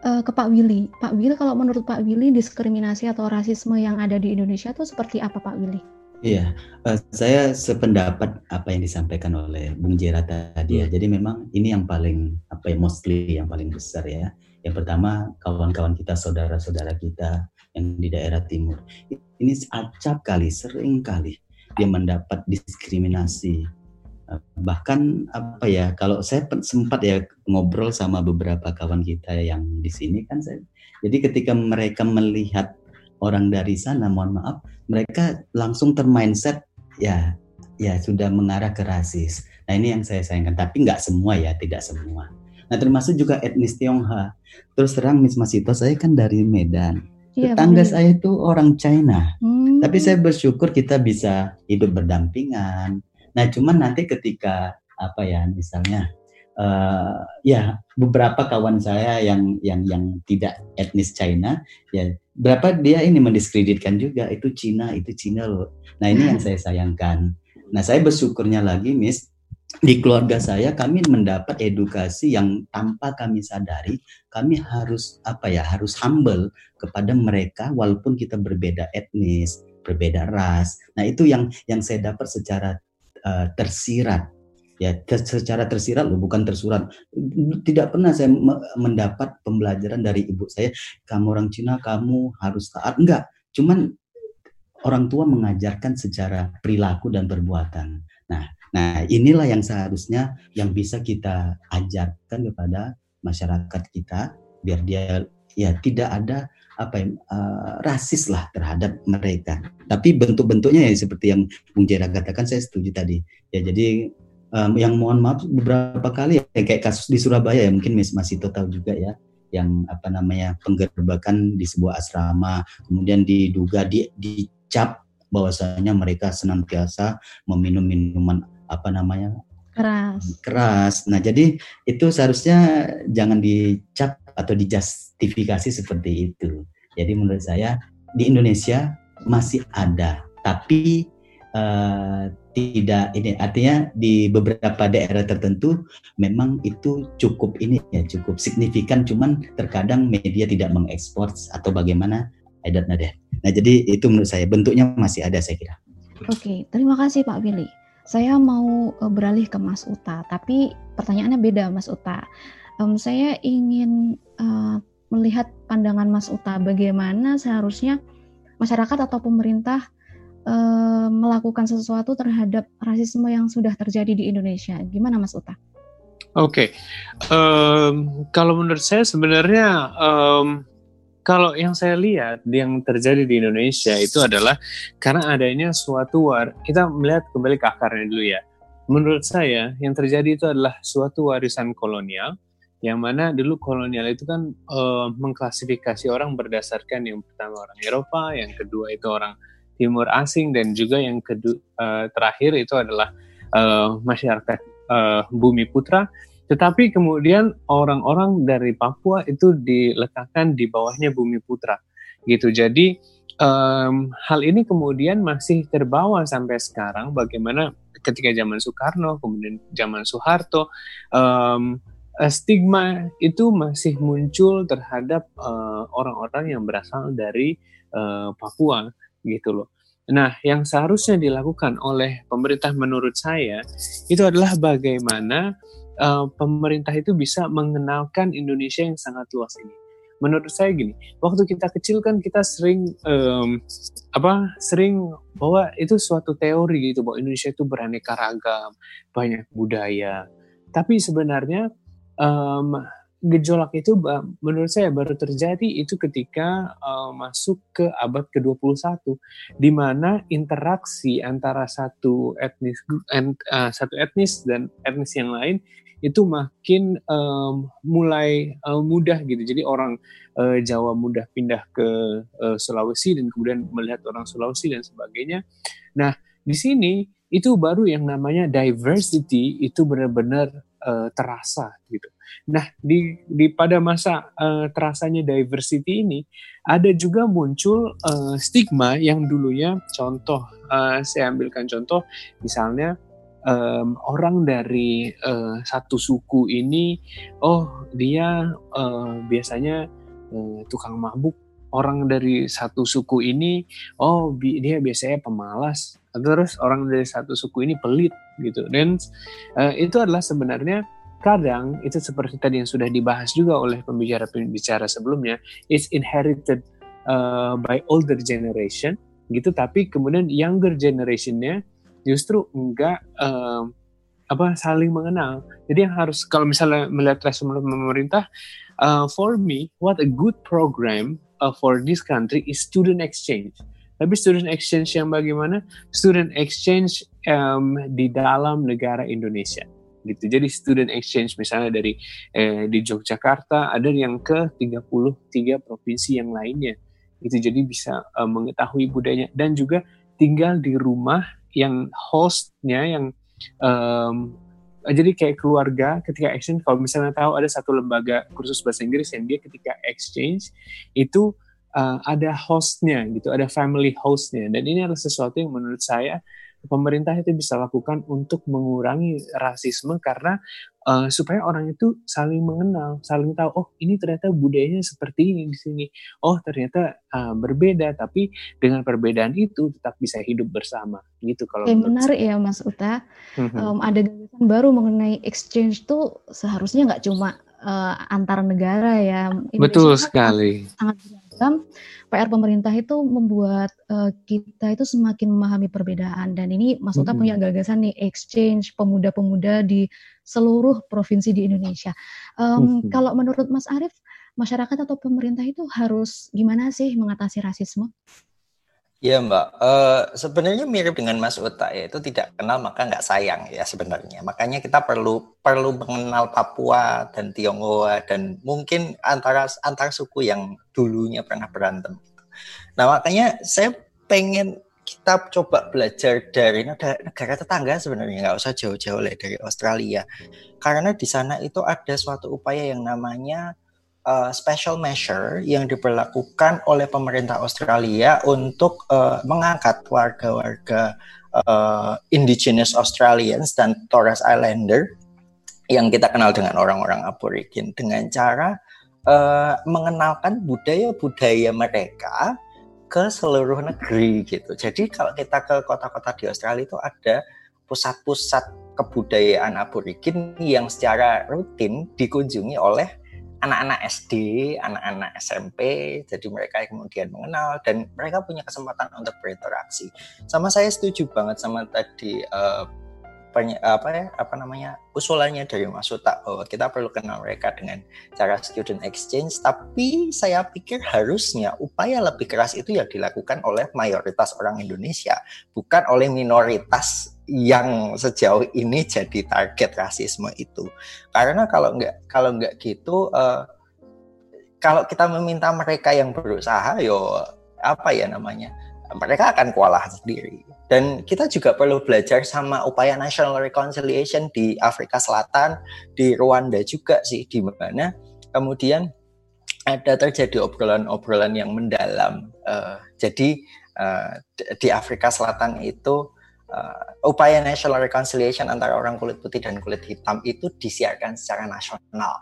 uh, ke Pak Willy. Pak Willy kalau menurut Pak Willy diskriminasi atau rasisme yang ada di Indonesia itu seperti apa Pak Willy? Iya, uh, saya sependapat apa yang disampaikan oleh Bung Jera tadi ya. Hmm. Jadi memang ini yang paling apa ya mostly yang paling besar ya. Yang pertama kawan-kawan kita, saudara-saudara kita yang di daerah timur. Ini acap kali, sering kali dia mendapat diskriminasi. Uh, bahkan apa ya, kalau saya sempat ya ngobrol sama beberapa kawan kita yang di sini kan saya. Jadi ketika mereka melihat orang dari sana, mohon maaf, mereka langsung termindset ya ya sudah mengarah ke rasis. Nah ini yang saya sayangkan, tapi nggak semua ya, tidak semua. Nah termasuk juga etnis Tionghoa. Terus terang Miss Masito, saya kan dari Medan. Iya, Tetangga bener. saya itu orang China. Hmm. Tapi saya bersyukur kita bisa hidup berdampingan. Nah cuman nanti ketika apa ya misalnya uh, ya beberapa kawan saya yang yang yang tidak etnis China ya berapa dia ini mendiskreditkan juga itu Cina itu Cina loh nah ini yang saya sayangkan nah saya bersyukurnya lagi Miss di keluarga saya kami mendapat edukasi yang tanpa kami sadari kami harus apa ya harus humble kepada mereka walaupun kita berbeda etnis berbeda ras. Nah itu yang yang saya dapat secara uh, tersirat. Ya secara tersirat loh bukan tersurat. Tidak pernah saya mendapat pembelajaran dari ibu saya kamu orang Cina kamu harus taat. Enggak. Cuman orang tua mengajarkan secara perilaku dan perbuatan. Nah nah inilah yang seharusnya yang bisa kita ajarkan kepada masyarakat kita biar dia ya tidak ada apa yang uh, rasis lah terhadap mereka. Tapi bentuk-bentuknya ya seperti yang Bung Jera katakan saya setuju tadi. Ya jadi um, yang mohon maaf beberapa kali ya kayak kasus di Surabaya ya mungkin masih tahu juga ya yang apa namanya penggerbakan di sebuah asrama kemudian diduga di, dicap bahwasanya mereka senantiasa meminum minuman apa namanya keras keras nah jadi itu seharusnya jangan dicap atau dijustifikasi seperti itu jadi menurut saya di Indonesia masih ada tapi uh, tidak ini artinya di beberapa daerah tertentu memang itu cukup ini ya cukup signifikan cuman terkadang media tidak mengekspor atau bagaimana I don't know deh. Nah jadi itu menurut saya bentuknya masih ada saya kira. Oke terima kasih Pak Willy. Saya mau uh, beralih ke Mas Uta tapi pertanyaannya beda Mas Uta. Um, saya ingin uh, melihat pandangan Mas Uta bagaimana seharusnya masyarakat atau pemerintah uh, melakukan sesuatu terhadap rasisme yang sudah terjadi di Indonesia. Gimana Mas Uta? Oke, okay. um, kalau menurut saya sebenarnya um, kalau yang saya lihat yang terjadi di Indonesia itu adalah karena adanya suatu war kita melihat kembali ke akarnya dulu ya. Menurut saya yang terjadi itu adalah suatu warisan kolonial yang mana dulu kolonial itu kan uh, mengklasifikasi orang berdasarkan yang pertama orang Eropa, yang kedua itu orang timur asing dan juga yang kedua uh, terakhir itu adalah uh, masyarakat uh, bumi putra tetapi kemudian orang-orang dari Papua itu diletakkan di bawahnya bumi putra gitu jadi um, hal ini kemudian masih terbawa sampai sekarang bagaimana ketika zaman Soekarno kemudian zaman Soeharto um, stigma itu masih muncul terhadap orang-orang uh, yang berasal dari uh, Papua gitu loh. Nah, yang seharusnya dilakukan oleh pemerintah menurut saya itu adalah bagaimana uh, pemerintah itu bisa mengenalkan Indonesia yang sangat luas ini. Menurut saya gini, waktu kita kecil kan kita sering um, apa sering bahwa itu suatu teori gitu bahwa Indonesia itu beraneka ragam, banyak budaya. Tapi sebenarnya um, gejolak itu menurut saya baru terjadi itu ketika uh, masuk ke abad ke-21 di mana interaksi antara satu etnis uh, satu etnis dan etnis yang lain itu makin um, mulai uh, mudah gitu. Jadi orang uh, Jawa mudah pindah ke uh, Sulawesi dan kemudian melihat orang Sulawesi dan sebagainya. Nah, di sini itu baru yang namanya diversity itu benar-benar uh, terasa gitu. Nah, di, di pada masa uh, terasanya diversity ini ada juga muncul uh, stigma yang dulunya contoh uh, saya ambilkan contoh misalnya um, orang dari uh, satu suku ini oh dia uh, biasanya uh, tukang mabuk. Orang dari satu suku ini oh dia biasanya pemalas. Terus orang dari satu suku ini pelit gitu. Dan uh, itu adalah sebenarnya kadang itu seperti tadi yang sudah dibahas juga oleh pembicara-pembicara sebelumnya is inherited uh, by older generation gitu. Tapi kemudian younger generationnya justru enggak uh, apa saling mengenal jadi yang harus kalau misalnya melihat respon pemerintah uh, for me what a good program uh, for this country is student exchange. Tapi student exchange yang bagaimana? Student exchange um, di dalam negara Indonesia. Gitu. Jadi student exchange misalnya dari eh, di Yogyakarta ada yang ke 33 provinsi yang lainnya. Itu jadi bisa uh, mengetahui budayanya dan juga tinggal di rumah yang hostnya yang um, jadi kayak keluarga ketika exchange kalau misalnya tahu ada satu lembaga kursus bahasa Inggris yang dia ketika exchange itu uh, ada hostnya gitu, ada family hostnya. Dan ini adalah sesuatu yang menurut saya pemerintah itu bisa lakukan untuk mengurangi rasisme karena uh, supaya orang itu saling mengenal, saling tahu oh ini ternyata budayanya seperti ini di sini, oh ternyata uh, berbeda tapi dengan perbedaan itu tetap bisa hidup bersama. Gitu kalau Oke, menarik ya Mas Uta, um, ada gagasan baru mengenai exchange tuh seharusnya nggak cuma uh, antar negara ya. Indonesia Betul sekali. Sangat beragam. PR pemerintah itu membuat uh, kita itu semakin memahami perbedaan dan ini Mas Uta hmm. punya gagasan nih exchange pemuda-pemuda di seluruh provinsi di Indonesia. Um, hmm. Kalau menurut Mas Arief, masyarakat atau pemerintah itu harus gimana sih mengatasi rasisme? Iya Mbak, uh, sebenarnya mirip dengan Mas Uta ya, itu tidak kenal maka nggak sayang ya sebenarnya. Makanya kita perlu perlu mengenal Papua dan Tionghoa dan mungkin antara antar suku yang dulunya pernah berantem. Nah makanya saya pengen kita coba belajar dari negara tetangga sebenarnya nggak usah jauh-jauh dari Australia, karena di sana itu ada suatu upaya yang namanya uh, special measure yang diberlakukan oleh pemerintah Australia untuk uh, mengangkat warga-warga uh, indigenous Australians dan Torres Islander yang kita kenal dengan orang-orang aborigin dengan cara uh, mengenalkan budaya-budaya mereka ke seluruh negeri gitu. Jadi kalau kita ke kota-kota di Australia itu ada pusat-pusat kebudayaan aborigin yang secara rutin dikunjungi oleh anak-anak SD, anak-anak SMP, jadi mereka kemudian mengenal dan mereka punya kesempatan untuk berinteraksi. Sama saya setuju banget sama tadi uh, apa ya apa namanya usulannya dari Mas Suta bahwa kita perlu kenal mereka dengan cara student exchange tapi saya pikir harusnya upaya lebih keras itu yang dilakukan oleh mayoritas orang Indonesia bukan oleh minoritas yang sejauh ini jadi target rasisme itu karena kalau nggak kalau nggak gitu uh, kalau kita meminta mereka yang berusaha yo apa ya namanya mereka akan kewalahan sendiri. Dan kita juga perlu belajar sama upaya national reconciliation di Afrika Selatan, di Rwanda juga sih, di mana kemudian ada terjadi obrolan-obrolan yang mendalam. Uh, jadi uh, di Afrika Selatan itu uh, upaya national reconciliation antara orang kulit putih dan kulit hitam itu disiarkan secara nasional.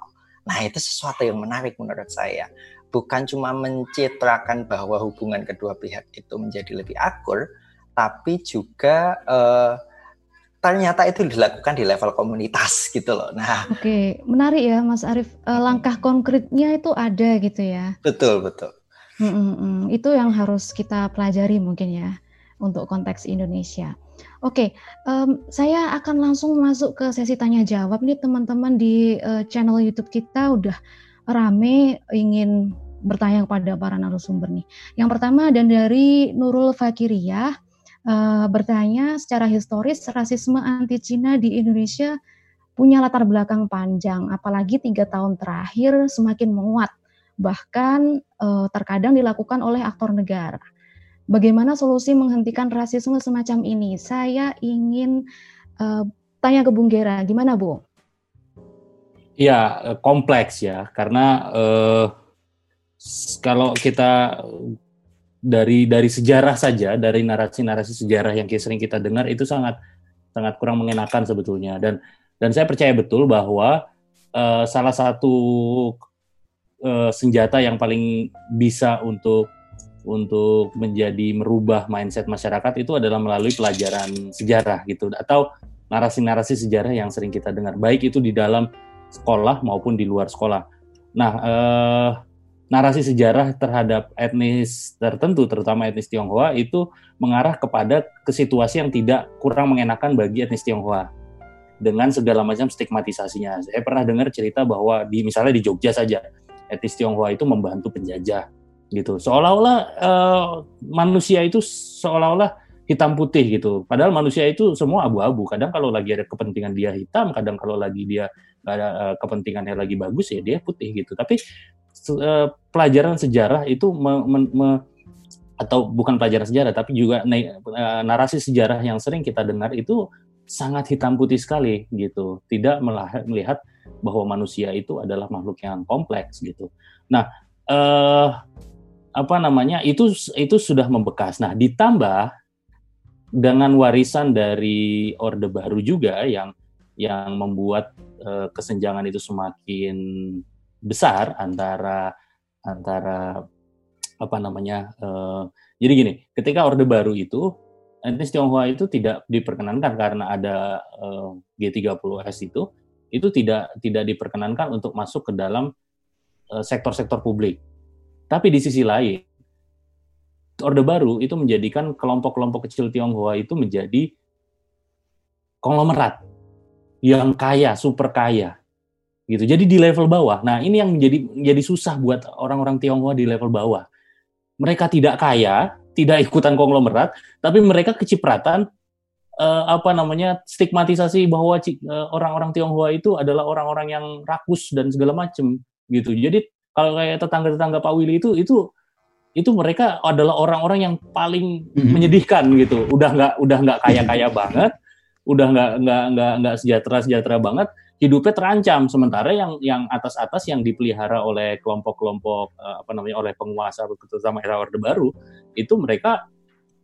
Nah itu sesuatu yang menarik menurut saya bukan cuma mencitrakan bahwa hubungan kedua pihak itu menjadi lebih akur, tapi juga uh, ternyata itu dilakukan di level komunitas *laughs* gitu loh. Nah, oke, menarik ya Mas Arief. Uh, langkah konkretnya itu ada gitu ya. Betul betul. Mm -mm, itu yang harus kita pelajari mungkin ya untuk konteks Indonesia. Oke, um, saya akan langsung masuk ke sesi tanya jawab nih teman-teman di uh, channel YouTube kita udah rame ingin bertanya kepada para narasumber nih. Yang pertama dan dari Nurul Fakiriyah uh, bertanya secara historis rasisme anti Cina di Indonesia punya latar belakang panjang, apalagi tiga tahun terakhir semakin menguat, bahkan uh, terkadang dilakukan oleh aktor negara. Bagaimana solusi menghentikan rasisme semacam ini? Saya ingin uh, tanya ke Bung Gera, gimana Bu? Ya kompleks ya, karena uh, kalau kita dari dari sejarah saja, dari narasi-narasi sejarah yang sering kita dengar itu sangat sangat kurang mengenakan sebetulnya. Dan dan saya percaya betul bahwa uh, salah satu uh, senjata yang paling bisa untuk untuk menjadi merubah mindset masyarakat itu adalah melalui pelajaran sejarah gitu atau narasi-narasi sejarah yang sering kita dengar baik itu di dalam sekolah maupun di luar sekolah. Nah, eh, narasi sejarah terhadap etnis tertentu terutama etnis Tionghoa itu mengarah kepada ke situasi yang tidak kurang mengenakan bagi etnis Tionghoa dengan segala macam stigmatisasinya. Saya pernah dengar cerita bahwa di misalnya di Jogja saja etnis Tionghoa itu membantu penjajah gitu. Seolah-olah uh, manusia itu seolah-olah hitam putih gitu. Padahal manusia itu semua abu-abu. Kadang kalau lagi ada kepentingan dia hitam kadang kalau lagi dia ada uh, kepentingannya lagi bagus ya dia putih gitu. Tapi uh, pelajaran sejarah itu me, me, me, atau bukan pelajaran sejarah tapi juga uh, narasi sejarah yang sering kita dengar itu sangat hitam putih sekali gitu. Tidak melihat bahwa manusia itu adalah makhluk yang kompleks gitu. Nah uh, apa namanya itu itu sudah membekas. Nah, ditambah dengan warisan dari Orde Baru juga yang yang membuat uh, kesenjangan itu semakin besar antara antara apa namanya uh, jadi gini ketika orde baru itu etnis Tionghoa itu tidak diperkenankan karena ada uh, G30S itu itu tidak tidak diperkenankan untuk masuk ke dalam sektor-sektor uh, publik tapi di sisi lain, Orde Baru itu menjadikan kelompok-kelompok kecil Tionghoa itu menjadi konglomerat yang kaya, super kaya. Gitu. Jadi di level bawah. Nah, ini yang menjadi menjadi susah buat orang-orang Tionghoa di level bawah. Mereka tidak kaya, tidak ikutan konglomerat, tapi mereka kecipratan uh, apa namanya stigmatisasi bahwa eh, orang-orang Tionghoa itu adalah orang-orang yang rakus dan segala macam gitu. Jadi kalau kayak tetangga-tetangga Pak Willy itu itu itu mereka adalah orang-orang yang paling mm-hmm. menyedihkan gitu. Udah nggak udah nggak kaya-kaya banget, udah nggak nggak nggak nggak sejahtera sejahtera banget, hidupnya terancam. Sementara yang yang atas-atas yang dipelihara oleh kelompok-kelompok eh, apa namanya oleh penguasa terutama era Orde Baru itu mereka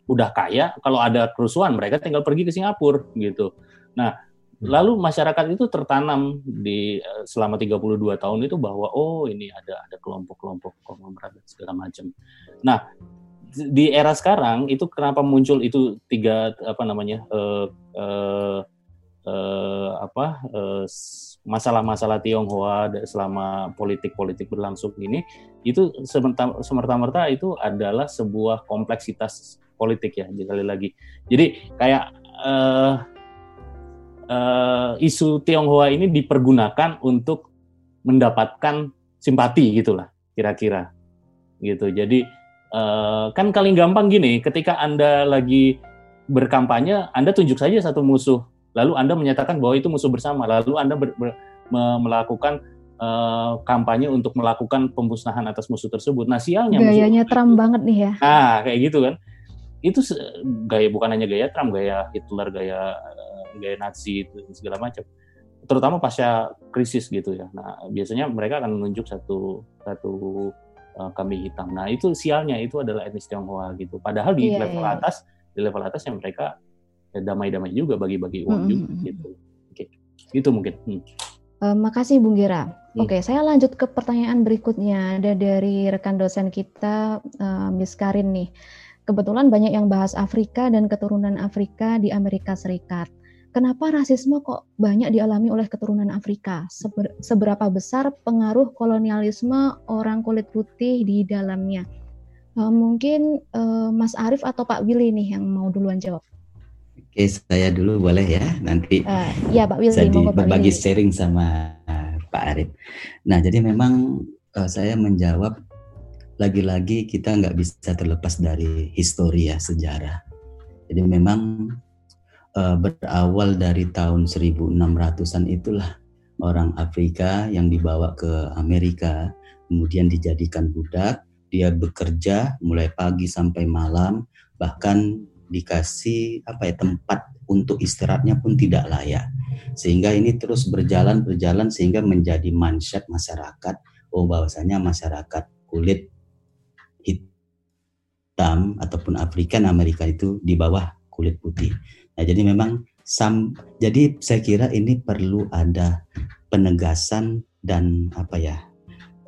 udah kaya. Kalau ada kerusuhan mereka tinggal pergi ke Singapura gitu. Nah. Lalu masyarakat itu tertanam di eh, selama 32 tahun itu bahwa oh ini ada ada kelompok-kelompok konglomerat dan segala macam. Nah, di era sekarang itu kenapa muncul itu tiga apa namanya uh, uh, uh, apa masalah-masalah Tionghoa selama politik-politik berlangsung ini itu semerta-merta itu adalah sebuah kompleksitas politik ya sekali lagi. Jadi kayak uh, uh, isu Tionghoa ini dipergunakan untuk mendapatkan simpati gitulah kira-kira gitu. Jadi uh, kan paling gampang gini, ketika anda lagi berkampanye, anda tunjuk saja satu musuh, lalu anda menyatakan bahwa itu musuh bersama, lalu anda ber, ber, me, melakukan uh, kampanye untuk melakukan pemusnahan atas musuh tersebut. Nah sialnya gayanya Trump banget nih ya. Ah kayak gitu kan. Itu gaya bukan hanya gaya Trump, gaya Hitler, gaya gaya Nazi itu segala macam terutama pasca krisis gitu ya nah biasanya mereka akan menunjuk satu satu uh, kambing hitam nah itu sialnya itu adalah etnis Tionghoa gitu padahal di yeah, level yeah. atas di level atas yang mereka ya, damai-damai juga bagi-bagi uang mm -hmm. juga gitu oke okay. itu mungkin hmm. uh, makasih Bung Gira hmm. Oke, okay, saya lanjut ke pertanyaan berikutnya. Ada dari rekan dosen kita, uh, Miss Karin nih. Kebetulan banyak yang bahas Afrika dan keturunan Afrika di Amerika Serikat kenapa rasisme kok banyak dialami oleh keturunan Afrika? Seber, seberapa besar pengaruh kolonialisme orang kulit putih di dalamnya? Uh, mungkin uh, Mas Arief atau Pak Willy nih yang mau duluan jawab. Oke, saya dulu boleh ya. Nanti uh, ya Pak Willy mau berbagi sharing sama Pak Arief. Nah, jadi memang uh, saya menjawab lagi-lagi kita nggak bisa terlepas dari histori ya sejarah. Jadi memang uh, berawal dari tahun 1600-an itulah orang Afrika yang dibawa ke Amerika, kemudian dijadikan budak, dia bekerja mulai pagi sampai malam, bahkan dikasih apa ya tempat untuk istirahatnya pun tidak layak. Sehingga ini terus berjalan berjalan sehingga menjadi mindset masyarakat oh bahwasanya masyarakat kulit hitam ataupun Afrikan Amerika itu di bawah kulit putih. Nah, jadi memang sam jadi saya kira ini perlu ada penegasan dan apa ya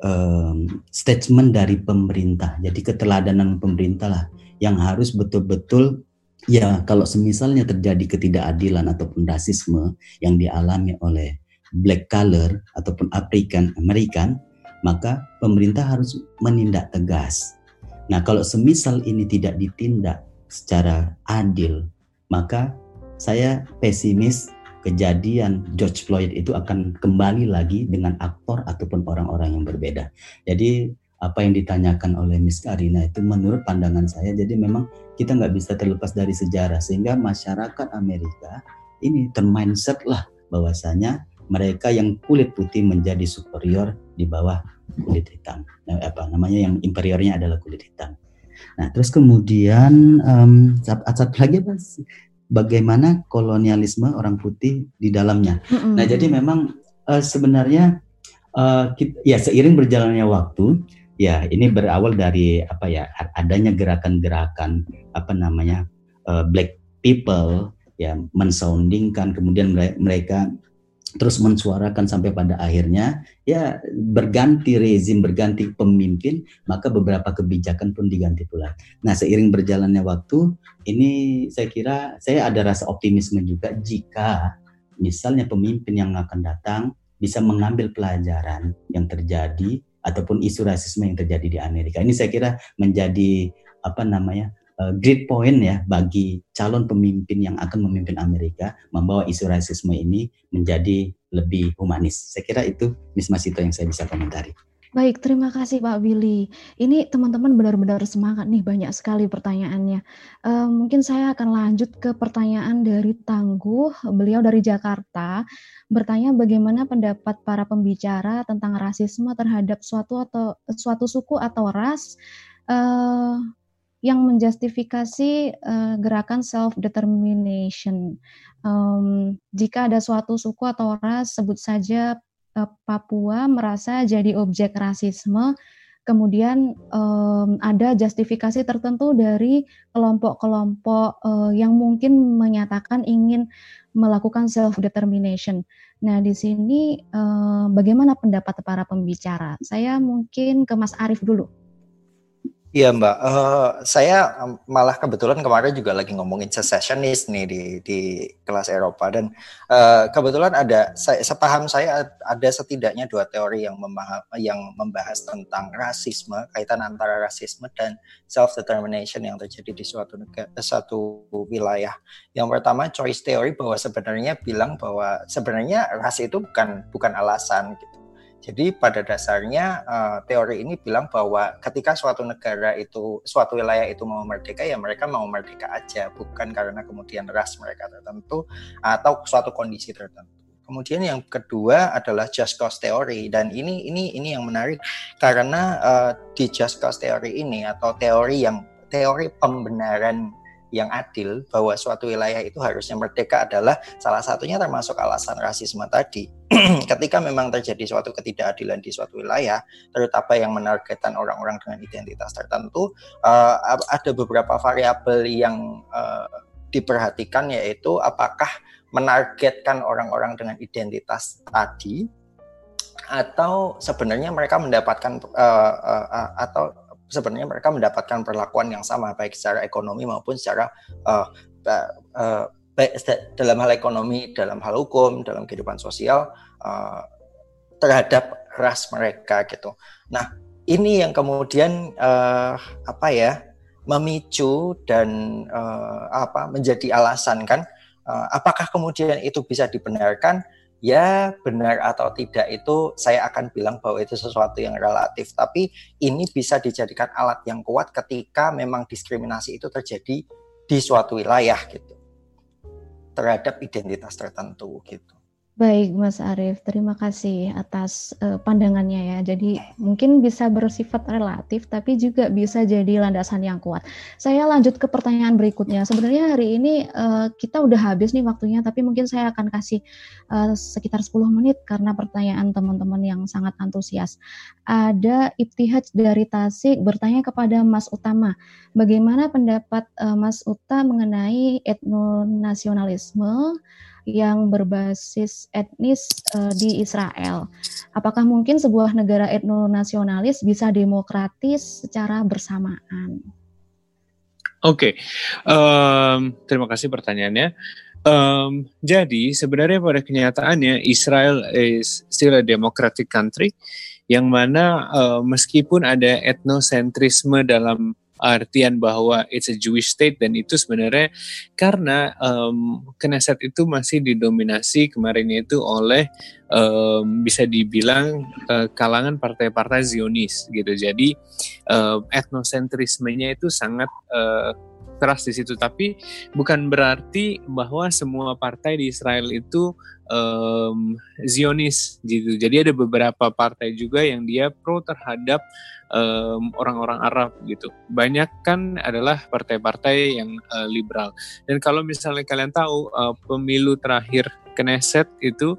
um, statement dari pemerintah. Jadi keteladanan pemerintah lah yang harus betul-betul ya kalau semisalnya terjadi ketidakadilan ataupun rasisme yang dialami oleh black color ataupun African American, maka pemerintah harus menindak tegas. Nah, kalau semisal ini tidak ditindak secara adil, maka saya pesimis kejadian George Floyd itu akan kembali lagi dengan aktor ataupun orang-orang yang berbeda. Jadi apa yang ditanyakan oleh Miss Karina itu menurut pandangan saya jadi memang kita nggak bisa terlepas dari sejarah sehingga masyarakat Amerika ini termindset lah bahwasanya mereka yang kulit putih menjadi superior di bawah kulit hitam. Nah, apa namanya yang inferiornya adalah kulit hitam. Nah, terus kemudian um, satu lagi apa? bagaimana kolonialisme orang putih di dalamnya. Mm-hmm. Nah, jadi memang uh, sebenarnya uh, kita, ya seiring berjalannya waktu, ya ini berawal dari apa ya adanya gerakan-gerakan apa namanya uh, black people ya mensoundingkan kemudian mereka terus mensuarakan sampai pada akhirnya ya berganti rezim, berganti pemimpin, maka beberapa kebijakan pun diganti pula. Nah, seiring berjalannya waktu, ini saya kira saya ada rasa optimisme juga jika misalnya pemimpin yang akan datang bisa mengambil pelajaran yang terjadi ataupun isu rasisme yang terjadi di Amerika. Ini saya kira menjadi apa namanya uh, great point ya bagi calon pemimpin yang akan memimpin Amerika membawa isu rasisme ini menjadi lebih humanis. Saya kira itu Miss Masito yang saya bisa komentari. Baik, terima kasih Pak Willy. Ini teman-teman benar-benar semangat nih, banyak sekali pertanyaannya. Uh, mungkin saya akan lanjut ke pertanyaan dari Tangguh, beliau dari Jakarta, bertanya bagaimana pendapat para pembicara tentang rasisme terhadap suatu atau suatu suku atau ras. Uh, yang menjustifikasi uh, gerakan self determination. Um, jika ada suatu suku atau ras, sebut saja uh, Papua merasa jadi objek rasisme, kemudian um, ada justifikasi tertentu dari kelompok-kelompok uh, yang mungkin menyatakan ingin melakukan self determination. Nah, di sini uh, bagaimana pendapat para pembicara? Saya mungkin ke Mas Arief dulu. Iya Mbak, uh, saya malah kebetulan kemarin juga lagi ngomongin secessionist nih di di kelas Eropa. Dan uh, kebetulan ada saya sepaham saya ada setidaknya dua teori yang membahas yang membahas tentang rasisme kaitan antara rasisme dan self determination yang terjadi di suatu negara satu wilayah. Yang pertama choice theory bahwa sebenarnya bilang bahwa sebenarnya ras itu bukan bukan alasan gitu jadi pada dasarnya uh, teori ini bilang bahwa ketika suatu negara itu, suatu wilayah itu mau merdeka, ya mereka mau merdeka aja, bukan karena kemudian ras mereka tertentu atau suatu kondisi tertentu. Kemudian yang kedua adalah just cause theory dan ini ini ini yang menarik karena uh, di just cause theory ini atau teori yang teori pembenaran yang adil bahwa suatu wilayah itu harusnya merdeka adalah salah satunya termasuk alasan rasisme tadi. *clears throat* Ketika memang terjadi suatu ketidakadilan di suatu wilayah, terutama yang menargetkan orang-orang dengan identitas tertentu, uh, ada beberapa variabel yang uh, diperhatikan yaitu apakah menargetkan orang-orang dengan identitas tadi atau sebenarnya mereka mendapatkan uh, uh, uh, atau sebenarnya mereka mendapatkan perlakuan yang sama baik secara ekonomi maupun secara uh, uh, dalam hal ekonomi, dalam hal hukum, dalam kehidupan sosial uh, terhadap ras mereka gitu. Nah ini yang kemudian uh, apa ya memicu dan uh, apa menjadi alasan kan uh, apakah kemudian itu bisa dibenarkan ya benar atau tidak itu saya akan bilang bahwa itu sesuatu yang relatif. Tapi ini bisa dijadikan alat yang kuat ketika memang diskriminasi itu terjadi di suatu wilayah gitu. Terhadap identitas tertentu gitu Baik, Mas Arief, terima kasih atas uh, pandangannya ya. Jadi mungkin bisa bersifat relatif, tapi juga bisa jadi landasan yang kuat. Saya lanjut ke pertanyaan berikutnya. Sebenarnya hari ini uh, kita udah habis nih waktunya, tapi mungkin saya akan kasih uh, sekitar 10 menit karena pertanyaan teman-teman yang sangat antusias. Ada Ibtihaj dari Tasik bertanya kepada Mas Utama, bagaimana pendapat uh, Mas Uta mengenai etnonasionalisme? Yang berbasis etnis uh, di Israel. Apakah mungkin sebuah negara etnonasionalis bisa demokratis secara bersamaan? Oke, okay. um, terima kasih pertanyaannya. Um, jadi sebenarnya pada kenyataannya Israel is still a democratic country yang mana uh, meskipun ada etnosentrisme dalam artian bahwa it's a Jewish state dan itu sebenarnya karena um, Knesset itu masih didominasi kemarin itu oleh um, bisa dibilang uh, kalangan partai-partai Zionis gitu. Jadi uh, etnosentrismenya itu sangat uh, keras di situ. Tapi bukan berarti bahwa semua partai di Israel itu um, Zionis gitu. Jadi ada beberapa partai juga yang dia pro terhadap orang-orang um, Arab gitu. Banyak kan adalah partai-partai yang uh, liberal. Dan kalau misalnya kalian tahu uh, pemilu terakhir Knesset itu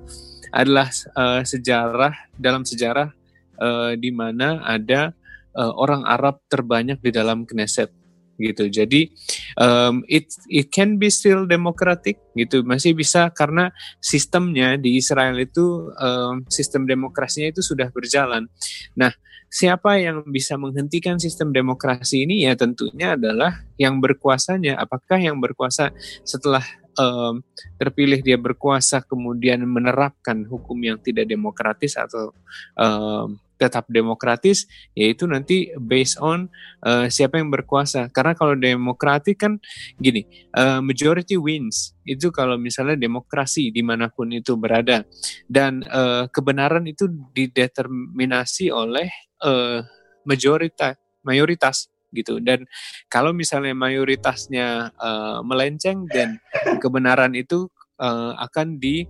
adalah uh, sejarah dalam sejarah uh, di mana ada uh, orang Arab terbanyak di dalam Knesset gitu. Jadi um, it it can be still democratic gitu, masih bisa karena sistemnya di Israel itu um, sistem demokrasinya itu sudah berjalan. Nah, siapa yang bisa menghentikan sistem demokrasi ini? Ya tentunya adalah yang berkuasanya. Apakah yang berkuasa setelah um, terpilih dia berkuasa kemudian menerapkan hukum yang tidak demokratis atau um, tetap demokratis? Yaitu nanti based on uh, siapa yang berkuasa. Karena kalau demokratik kan gini uh, majority wins. Itu kalau misalnya demokrasi di mana pun itu berada. Dan uh, kebenaran itu dideterminasi oleh uh, majoritas mayoritas gitu dan kalau misalnya mayoritasnya uh, melenceng dan kebenaran itu uh, akan di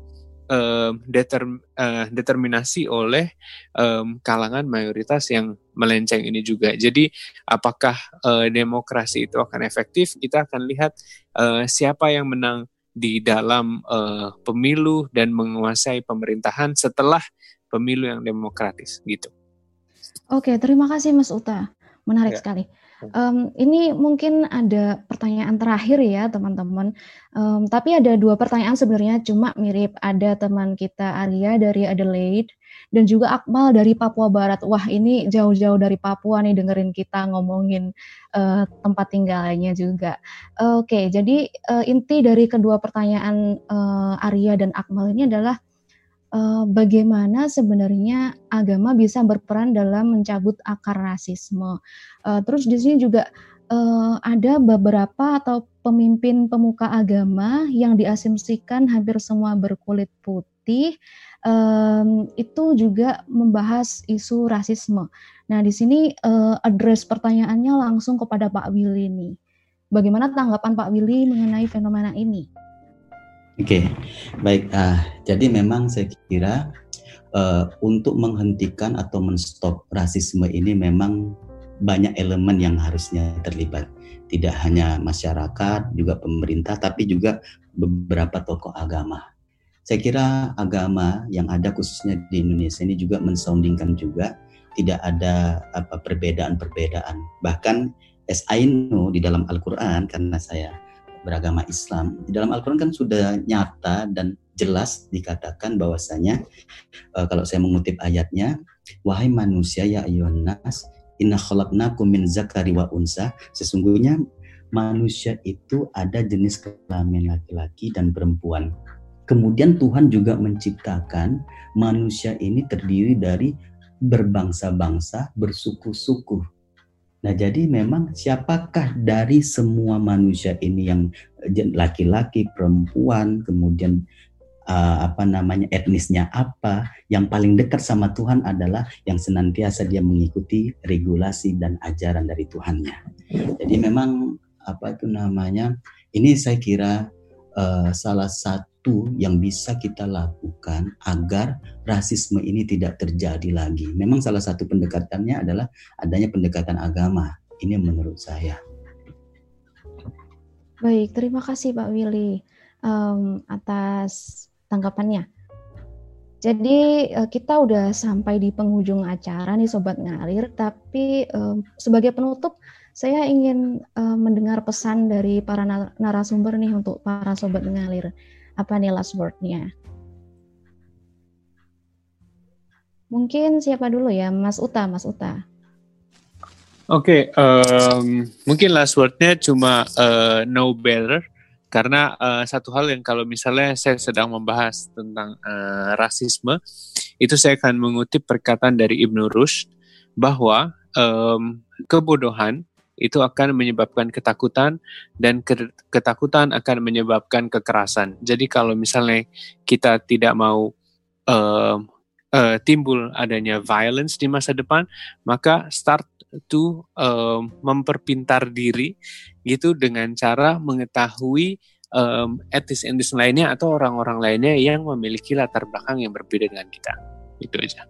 um, determ, uh, determinasi oleh um, kalangan mayoritas yang melenceng ini juga. Jadi apakah uh, demokrasi itu akan efektif? Kita akan lihat uh, siapa yang menang di dalam uh, pemilu dan menguasai pemerintahan setelah pemilu yang demokratis gitu. Oke, terima kasih Mas Uta. Menarik ya. sekali. Um, ini mungkin ada pertanyaan terakhir ya teman-teman. Um, tapi ada dua pertanyaan sebenarnya cuma mirip. Ada teman kita Arya dari Adelaide dan juga Akmal dari Papua Barat. Wah ini jauh-jauh dari Papua nih dengerin kita ngomongin uh, tempat tinggalnya juga. Uh, Oke, okay, jadi uh, inti dari kedua pertanyaan uh, Arya dan Akmal ini adalah uh, bagaimana sebenarnya agama bisa berperan dalam mencabut akar rasisme. Uh, terus di sini juga uh, ada beberapa atau pemimpin pemuka agama yang diasumsikan hampir semua berkulit putih. Um, itu juga membahas isu rasisme. Nah, di sini uh, address pertanyaannya langsung kepada Pak Willy nih. Bagaimana tanggapan Pak Willy mengenai fenomena ini? Oke, okay. baik. Uh, jadi memang saya kira uh, untuk menghentikan atau menstop rasisme ini memang banyak elemen yang harusnya terlibat. Tidak hanya masyarakat, juga pemerintah, tapi juga beberapa tokoh agama. Saya kira agama yang ada khususnya di Indonesia ini juga mensoundingkan juga tidak ada perbedaan-perbedaan. Bahkan as I know di dalam Al-Qur'an karena saya beragama Islam. Di dalam Al-Quran kan sudah nyata dan jelas dikatakan bahwasanya uh, kalau saya mengutip ayatnya wahai manusia ya ayunas inna khalaqnakum min zakari wa unsa. Sesungguhnya manusia itu ada jenis kelamin laki-laki dan perempuan. Kemudian Tuhan juga menciptakan manusia ini terdiri dari berbangsa-bangsa bersuku-suku Nah, jadi memang siapakah dari semua manusia ini yang laki-laki, perempuan, kemudian uh, apa namanya etnisnya apa, yang paling dekat sama Tuhan adalah yang senantiasa dia mengikuti regulasi dan ajaran dari Tuhannya. Jadi memang apa itu namanya? Ini saya kira uh, salah satu itu yang bisa kita lakukan agar rasisme ini tidak terjadi lagi. Memang salah satu pendekatannya adalah adanya pendekatan agama. Ini menurut saya. Baik, terima kasih Pak Willy um, atas tanggapannya. Jadi uh, kita udah sampai di penghujung acara nih Sobat Ngalir, tapi um, sebagai penutup saya ingin uh, mendengar pesan dari para narasumber nih untuk para Sobat Ngalir Apa nih last word-nya? Mungkin siapa dulu ya, Mas Uta, Mas Uta. Oke, okay, um, mungkin last word-nya cuma uh, know better karena uh, satu hal yang kalau misalnya saya sedang membahas tentang uh, rasisme, itu saya akan mengutip perkataan dari Ibnu Rushd bahwa um, kebodohan itu akan menyebabkan ketakutan dan ketakutan akan menyebabkan kekerasan. Jadi kalau misalnya kita tidak mau um, uh, timbul adanya violence di masa depan, maka start to um, memperpintar diri gitu dengan cara mengetahui um, etis-etis lainnya atau orang-orang lainnya yang memiliki latar belakang yang berbeda dengan kita. Itu aja.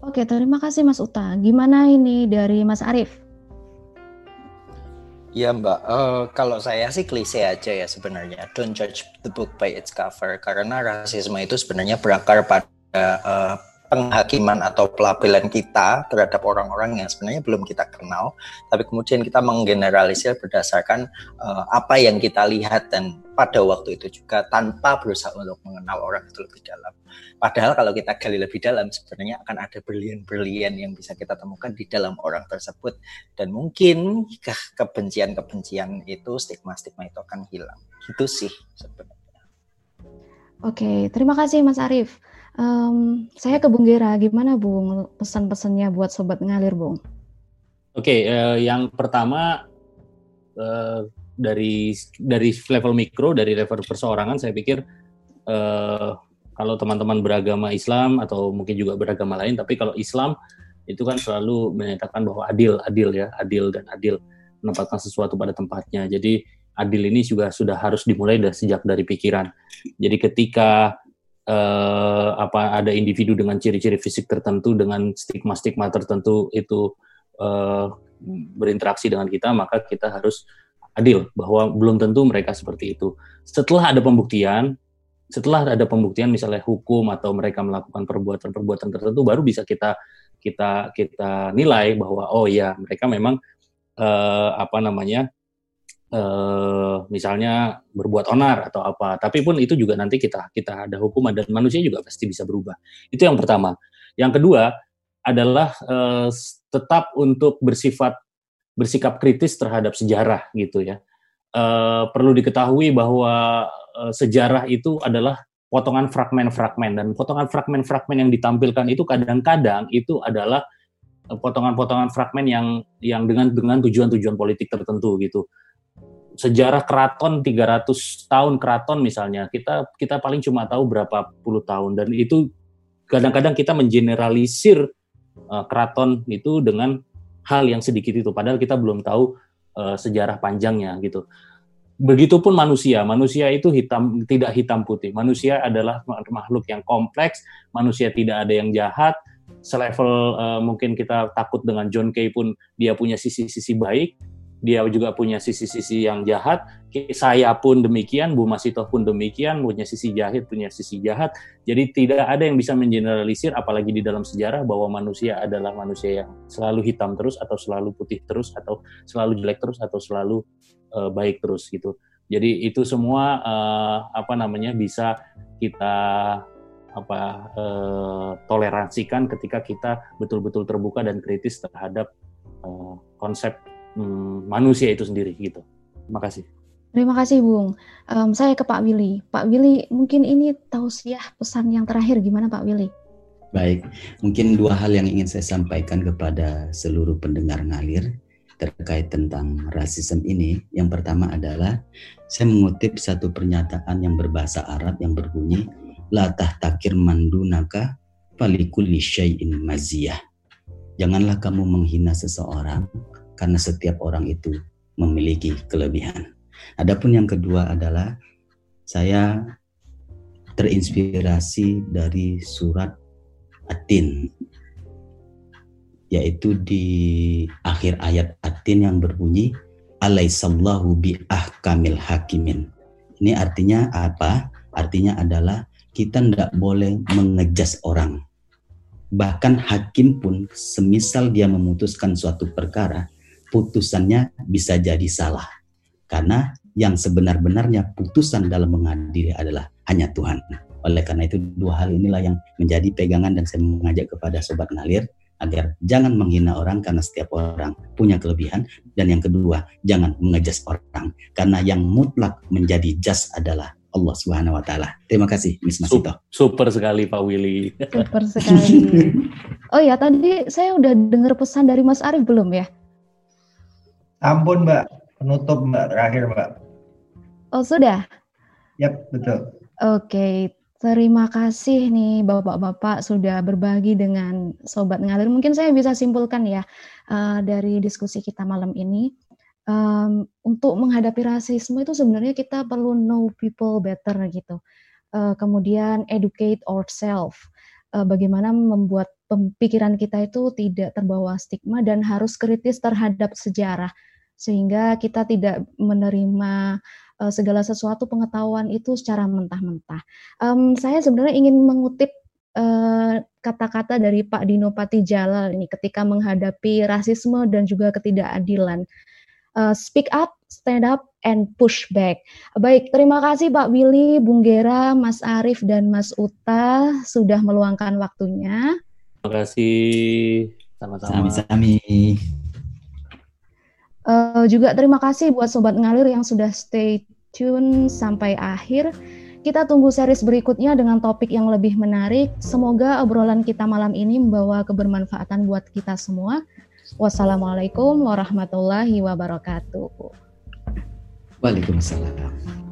Oke, terima kasih Mas Uta. Gimana ini dari Mas Arief? Ya Mbak, uh, kalau saya sih klise aja ya sebenarnya. Don't judge the book by its cover. Karena rasisme itu sebenarnya berakar pada uh, penghakiman atau pelabelan kita terhadap orang-orang yang sebenarnya belum kita kenal, tapi kemudian kita menggeneralisir berdasarkan uh, apa yang kita lihat dan pada waktu itu juga tanpa berusaha untuk mengenal orang itu lebih dalam. Padahal kalau kita gali lebih dalam sebenarnya akan ada berlian-berlian yang bisa kita temukan di dalam orang tersebut dan mungkin kebencian-kebencian itu stigma-stigma itu akan hilang. Itu sih sebenarnya. Oke, terima kasih Mas Arief. Um, saya ke Bung Gera, gimana Bung pesan-pesannya buat sobat ngalir Bung? Oke, okay, uh, eh, yang pertama uh, dari dari level mikro, dari level perseorangan, saya pikir uh, kalau teman-teman beragama Islam atau mungkin juga beragama lain, tapi kalau Islam itu kan selalu menyatakan bahwa adil, adil ya, adil dan adil menempatkan sesuatu pada tempatnya. Jadi adil ini juga sudah harus dimulai dari sejak dari pikiran. Jadi ketika uh, apa ada individu dengan ciri-ciri fisik tertentu dengan stigma-stigma tertentu itu uh, berinteraksi dengan kita maka kita harus adil bahwa belum tentu mereka seperti itu. Setelah ada pembuktian, setelah ada pembuktian misalnya hukum atau mereka melakukan perbuatan-perbuatan tertentu baru bisa kita kita kita nilai bahwa oh ya mereka memang uh, apa namanya uh, misalnya berbuat onar atau apa. Tapi pun itu juga nanti kita kita ada hukuman dan manusia juga pasti bisa berubah. Itu yang pertama. Yang kedua adalah uh, tetap untuk bersifat bersikap kritis terhadap sejarah gitu ya. Uh, perlu diketahui bahwa sejarah itu adalah potongan fragmen-fragmen dan potongan fragmen-fragmen yang ditampilkan itu kadang-kadang itu adalah potongan-potongan fragmen yang yang dengan dengan tujuan-tujuan politik tertentu gitu sejarah keraton 300 tahun keraton misalnya kita kita paling cuma tahu berapa puluh tahun dan itu kadang-kadang kita mengeneralisir uh, keraton itu dengan hal yang sedikit itu padahal kita belum tahu uh, sejarah panjangnya gitu. Begitupun manusia, manusia itu hitam tidak hitam putih. Manusia adalah makhluk yang kompleks, manusia tidak ada yang jahat. Selevel uh, mungkin kita takut dengan John Kay pun dia punya sisi-sisi baik, dia juga punya sisi-sisi yang jahat. Saya pun demikian, Bu Masito pun demikian, punya sisi jahat, punya sisi jahat. Jadi tidak ada yang bisa mengeneralisir, apalagi di dalam sejarah bahwa manusia adalah manusia yang selalu hitam terus, atau selalu putih terus, atau selalu jelek terus, atau selalu uh, baik terus gitu. Jadi itu semua uh, apa namanya bisa kita apa uh, toleransikan ketika kita betul-betul terbuka dan kritis terhadap uh, konsep hmm, manusia itu sendiri gitu. Terima kasih. Terima kasih Bung. Um, saya ke Pak Willy. Pak Willy, mungkin ini tausiah pesan yang terakhir gimana Pak Willy? Baik, mungkin dua hal yang ingin saya sampaikan kepada seluruh pendengar ngalir terkait tentang rasisme ini. Yang pertama adalah saya mengutip satu pernyataan yang berbahasa Arab yang berbunyi la tahtakir mandunaka falikulli syai'in maziyah. Janganlah kamu menghina seseorang karena setiap orang itu memiliki kelebihan. Adapun yang kedua adalah saya terinspirasi dari surat Atin yaitu di akhir ayat Atin yang berbunyi alaisallahu bi ahkamil hakimin. Ini artinya apa? Artinya adalah kita tidak boleh mengejas orang. Bahkan hakim pun semisal dia memutuskan suatu perkara, putusannya bisa jadi salah. Karena yang sebenar-benarnya putusan dalam mengadili adalah hanya Tuhan. Oleh karena itu dua hal inilah yang menjadi pegangan dan saya mengajak kepada sobat ngalir agar jangan menghina orang karena setiap orang punya kelebihan dan yang kedua jangan mengejas orang karena yang mutlak menjadi jas adalah Allah Subhanahu wa taala. Terima kasih Miss Masito. Super sekali Pak Willy. Super sekali. *laughs* Oh ya, tadi saya udah dengar pesan dari Mas Arief belum ya? Ampun, Mbak. Penutup, Mbak. Terakhir, Mbak. Oh, sudah? Yap, betul. Oke, terima kasih nih Bapak-bapak sudah berbagi dengan sobat ngalir. Mungkin saya bisa simpulkan ya uh, dari diskusi kita malam ini um, untuk menghadapi rasisme itu sebenarnya kita perlu know people better gitu. Uh, kemudian educate ourselves. Uh, bagaimana membuat pemikiran kita itu tidak terbawa stigma dan harus kritis terhadap sejarah sehingga kita tidak menerima uh, segala sesuatu pengetahuan itu secara mentah-mentah. Um, saya sebenarnya ingin mengutip kata-kata uh, dari Pak Dino Jalal ini ketika menghadapi rasisme dan juga ketidakadilan uh, speak up, stand up, and push back. Baik, terima kasih Pak Willy, Bung Gera, Mas Arief, dan Mas Uta sudah meluangkan waktunya. Terima kasih. Sama-sama. Sami-sami. Uh, juga terima kasih buat Sobat Ngalir yang sudah stay tune sampai akhir. Kita tunggu series berikutnya dengan topik yang lebih menarik. Semoga obrolan kita malam ini membawa kebermanfaatan buat kita semua. Wassalamualaikum warahmatullahi wabarakatuh. Waalaikumsalam.